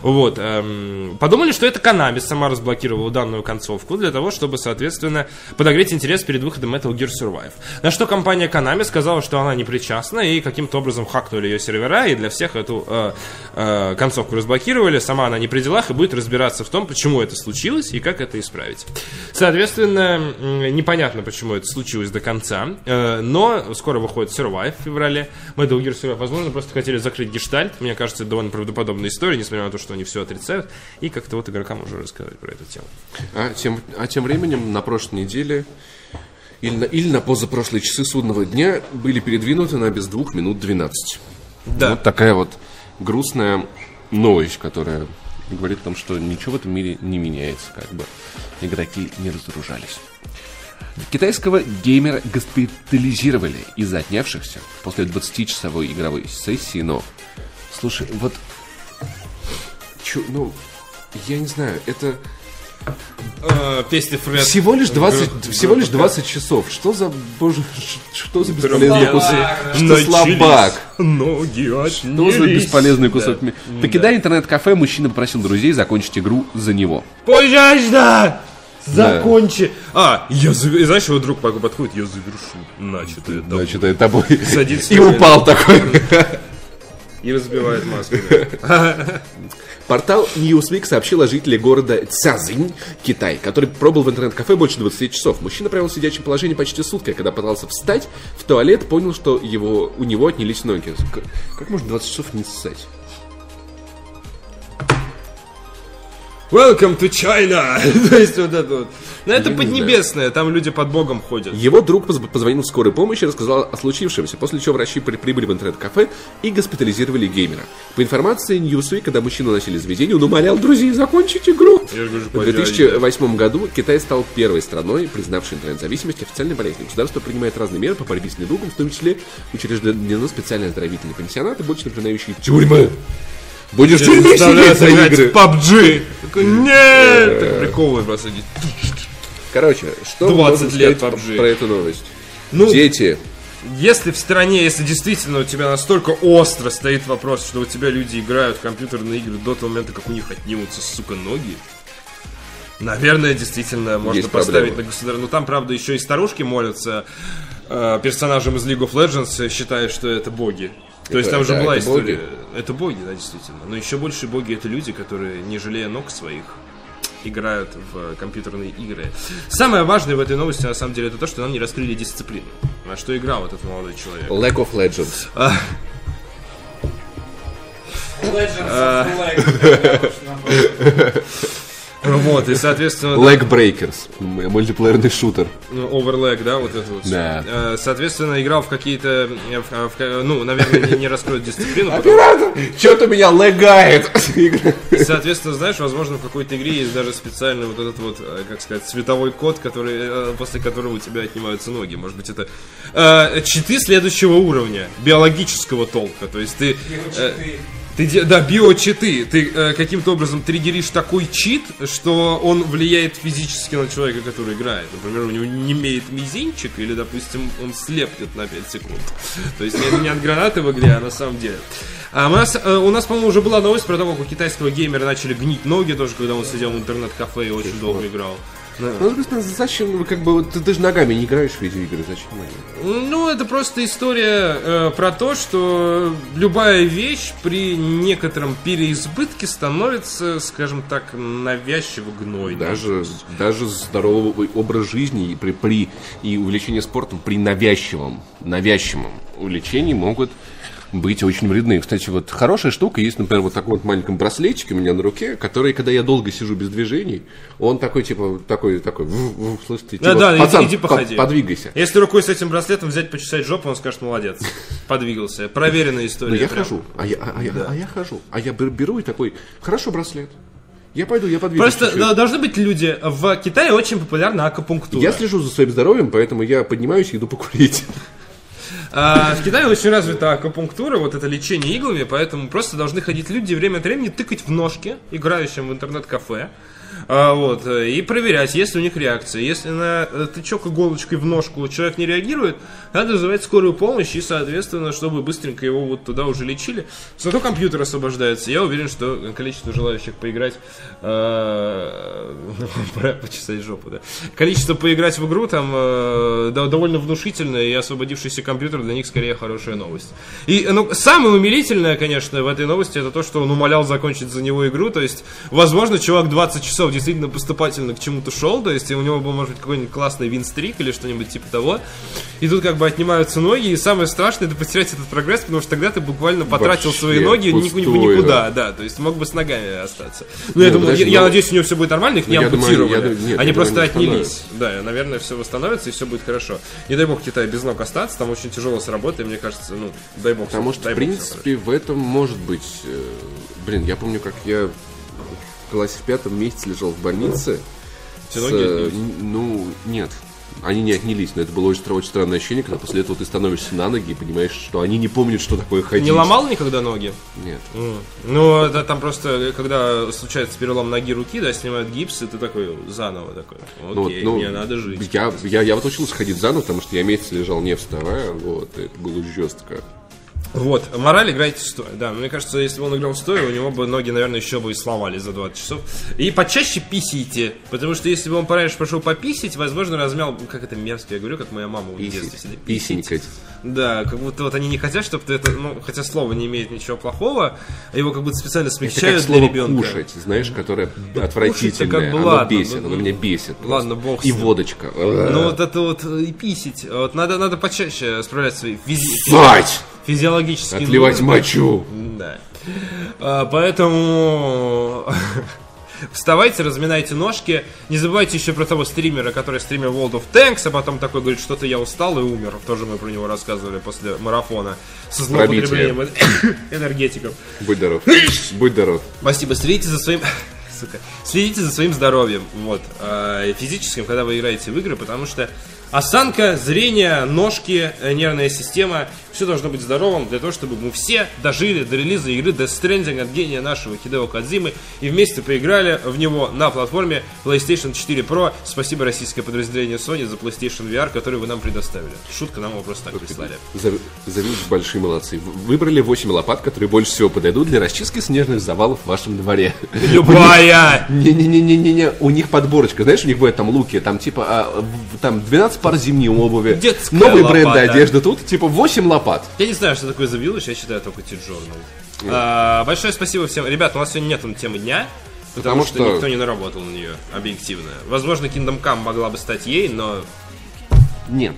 Вот. эм, подумали, что это Konami сама разблокировала данную концовку для того, чтобы, соответственно, подогреть интерес перед выходом Metal Gear Survive. На что компания Konami сказала, что она не причастна, и каким-то образом хакнули ее сервера, и для всех эту э, э, концовку разблокировали. Сама она не при делах и будет разбираться в том, почему это случилось и как это исправить. Соответственно, непонятно, почему это случилось до конца, э, но скоро выходит Survive в феврале. Metal Gear Survive, возможно, просто хотели закрыть гештальт. Мне кажется, это довольно правдоподобная история, несмотря на то, что они все отрицают. И как-то вот игрокам уже рассказать про эту тему. А тем, а тем временем на прошлой неделе или на, или на позапрошлые часы судного дня были передвинуты на без двух минут 12. Да. Вот такая вот грустная новость, которая говорит о том, что ничего в этом мире не меняется, как бы игроки не разоружались. Китайского геймера госпитализировали из-за отнявшихся после 20-часовой игровой сессии, но... Слушай, вот... Чё, ну, я не знаю, это... Э, песня Фред. Всего лишь 20, Гр- всего лишь гр- 20 часов. Что за, боже, что за бесполезный кусок? Что Начались слабак? Ноги Что за отнялись. бесполезный кусок? Да. Покидая интернет-кафе, мужчина попросил друзей закончить игру за него. Пожалуйста! Закончи! А, я зав- и знаешь, его друг Паку подходит, я завершу начатое тобой. Значит, это тобой. Садится И упал такой. И разбивает маску. Портал Newsweek сообщил о жителе города Цзязинь, Китай, который пробыл в интернет-кафе больше 20 часов. Мужчина провел в сидячем положении почти сутки, а когда пытался встать в туалет, понял, что его, у него отнялись ноги. Как, как можно 20 часов не ссать? Welcome to China! То есть вот это вот. Но это не поднебесное, там люди под Богом ходят. Его друг поз- позвонил в скорую помощь и рассказал о случившемся, после чего врачи при- прибыли в интернет-кафе и госпитализировали геймера. По информации Newsweek, когда мужчину носили в заведение, он умолял друзей закончить игру. В 2008 году Китай стал первой страной, признавшей интернет-зависимость официальной болезнью. Государство принимает разные меры по борьбе с недугом, в том числе учреждено специальные оздоровительные пансионаты, больше напоминающие тюрьмы. Будешь в тюрьме сидеть за игры. PUBG. Такой, нет! Так приковывает просто. Короче, что 20 можно лет сказать PUBG. про эту новость? Ну, Дети, Если в стране, если действительно у тебя настолько остро стоит вопрос, что у тебя люди играют в компьютерные игры до того момента, как у них отнимутся, сука, ноги, наверное, действительно можно Есть поставить проблема. на государство. Ну, там, правда, еще и старушки молятся э, персонажам из League of Legends, считая, что это боги. То есть Это- там же да, была это история. боги. Это боги, да, действительно. Но еще больше боги это люди, которые, не жалея ног своих, играют в компьютерные игры. Самое важное в этой новости, на самом деле, это то, что нам не раскрыли дисциплину. На что играл этот молодой человек. Lack of Legends. Legends of Flag. Вот, и, соответственно, Leg Breakers. Мультиплеерный шутер. ну, Overlag, да, вот это вот. Да. Э, Соответственно, играл в какие-то, э, ка- ну, наверное, не, раскроют дисциплину, Что-то меня лагает. Соответственно, знаешь, возможно, в какой-то игре есть даже специальный вот этот вот, э, как сказать, цветовой код, который, э, после которого у тебя отнимаются ноги. Может быть, это э, читы следующего уровня, биологического толка. То есть ты... э, Ты, да, биочиты. Ты э, каким-то образом триггеришь такой чит, что он влияет физически на человека, который играет. Например, у него не имеет мизинчик, или, допустим, он слепнет на 5 секунд. То есть это не от гранаты в игре, а на самом деле. А у нас, э, у нас, по-моему, уже была новость про то, как у китайского геймера начали гнить ноги тоже, когда он сидел в интернет-кафе и очень долго играл. Да. Ну, с другой стороны, зачем, ну, как бы, ты, ты же ногами не играешь в видеоигры, зачем они? Ну, это просто история э, про то, что любая вещь при некотором переизбытке становится, скажем так, навязчиво гнойной. Даже, даже здоровый образ жизни и при, при и увлечение спортом при навязчивом, навязчивом увлечении могут быть очень вредны. Кстати, вот хорошая штука есть, например, вот такой вот маленьком браслетчике у меня на руке, который, когда я долго сижу без движений, он такой, типа, такой, такой, «Ву, ву», слышите, типа, Да, да, иди- пацан, иди под- походи. подвигайся. Если рукой с этим браслетом взять, почесать жопу, он скажет, молодец, подвигался. Проверенная история. Но я хожу, а я, а, а я, а я хожу, а я бер- беру и такой, хорошо, браслет. Я пойду, я подвигаюсь Просто чуть-чуть. должны быть люди. В Китае очень популярна акупунктура. Я слежу за своим здоровьем, поэтому я поднимаюсь и иду покурить. А, в Китае очень развита акупунктура, вот это лечение иглами, поэтому просто должны ходить люди время от времени тыкать в ножки играющим в интернет-кафе. А, вот, э, и проверять, есть ли у них реакция. Если на э, тычок иголочкой в ножку человек не реагирует, надо вызывать скорую помощь и, соответственно, чтобы быстренько его вот туда уже лечили. Зато компьютер освобождается. Я уверен, что количество желающих поиграть... э, Пора почесать жопу, да. Количество поиграть в игру там довольно внушительное, и освободившийся компьютер для них скорее хорошая новость. И, ну, самое умилительное, конечно, в этой новости, это то, что он умолял закончить за него игру, то есть, возможно, чувак 20 часов действительно поступательно к чему-то шел, то есть, у него был, может быть, какой-нибудь классный винстрик или что-нибудь типа того, и тут как бы отнимаются ноги, и самое страшное, это потерять этот прогресс, потому что тогда ты буквально потратил Вообще свои ноги пустое, никуда, да. да, то есть, мог бы с ногами остаться. Ну, я Не, думаю, подожди, я, я но- надеюсь, у него все будет нормально, их не Ну, я думаю, ампутировали. я нет, Они я просто думаю, отнялись. Да, наверное, все восстановится и все будет хорошо. Не дай бог Китай без ног остаться, там очень тяжело с работой, мне кажется, ну, дай бог. Потому что, в принципе, в этом может быть... э, блин, я помню, как я классе в пятом месяце лежал в больнице. Все с, ноги отнялись? ну, нет. Они не отнялись, но это было очень, очень странное ощущение, когда после этого ты становишься на ноги и понимаешь, что они не помнят, что такое ходить. Не ломал никогда ноги? Нет. М. Ну, это там просто, когда случается перелом ноги руки, да, снимают гипс, и ты такой заново такой. Ну, Окей, вот, ну, мне надо жить. Я, я, я вот учился ходить заново, потому что я месяц лежал не вставая, вот, это было жестко. Вот, мораль играйте стоя. Да, мне кажется, если бы он играл стоя, у него бы ноги, наверное, еще бы и сломались за 20 часов. И почаще писите, потому что если бы он пораньше пошел пописить, возможно, размял, как это мерзко, я говорю, как моя мама в детстве сидит. Писенькать. Да, как будто вот они не хотят, чтобы ты это, ну, хотя слово не имеет ничего плохого, а его как будто специально Это смягчают как слово для ребенка. кушать, знаешь, которое кушать-то отвратительное. как бы оно ладно, бесит, ну, оно меня бесит. просто. ладно, бог с И водочка. Ну вот это вот и писить. Вот надо, надо почаще справлять свои физи- Ссать! Физиологические Отливать нужды. мочу. Да. А, поэтому вставайте, разминайте ножки. Не забывайте еще про того стримера, который стримил World of Tanks, а потом такой говорит, что-то я устал и умер. Тоже мы про него рассказывали после марафона со злоупотреблением энергетиков. Будь здоров. Будь здоров. Спасибо. Следите за своим... Сука. Следите за своим здоровьем, вот, э, физическим, когда вы играете в игры, потому что осанка, зрение, ножки, э, нервная система, все должно быть здоровым для того, чтобы мы все дожили до релиза игры Death Stranding от гения нашего Хидео Кадзимы и вместе поиграли в него на платформе PlayStation 4 Pro. Спасибо российское подразделение Sony за PlayStation VR, который вы нам предоставили. Шутка, нам его просто так прислали. Зав- Завидуешь большие молодцы. Выбрали 8 лопат, которые больше всего подойдут для расчистки снежных завалов в вашем дворе. Любая! Не-не-не-не-не, у них подборочка, знаешь, у них бывает там луки, там типа а, там 12 пар зимней обуви, Детская новые бренды лопата. одежды, тут типа 8 лопат. Я не знаю, что такое Village, я читаю только T-Journal. А, большое спасибо всем. Ребят, у нас сегодня нет темы дня, потому, Потому что, что- никто не наработал на нее, объективно. Возможно, Kingdom Come могла бы стать ей, но Нет.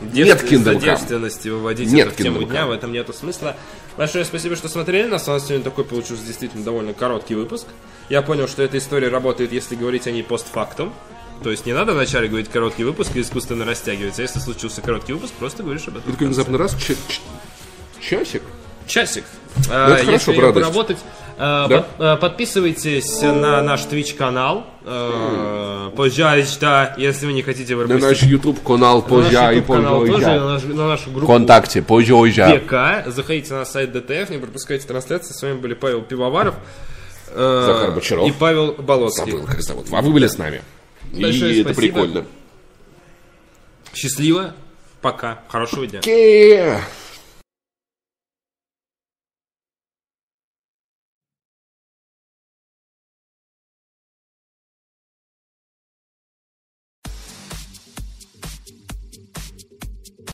Нет Kingdom Come. выводить Нет это в тему дня, в этом нету смысла. Большое спасибо, что смотрели нас. У нас сегодня такой получился действительно довольно короткий выпуск. Я понял, что эта история работает, если говорить о ней постфактум. То есть не надо вначале говорить короткий выпуск и искусственно растягивать. А если случился короткий выпуск, просто говоришь об этом. Конце. внезапно раз, ч- ч- часик. Часик. Ну, это хорошо, если поработать. Э, Да. под- э, подписывайтесь на наш Twitch канал. Пожалуйста, если вы не хотите На пропустить наш YouTube канал на наш и YouTube-канал тоже, позже. на, наш- на нашу группу Вконтакте позже. ВК. Заходите на сайт ДТФ, не пропускайте трансляции. С вами были Павел Пивоваров Захар Бочаров. и Павел Болоцкий. Забыл, как зовут. А вы были с нами. Большое И это спасибо. прикольно. Счастливо. Пока. Хорошего дня. Ке.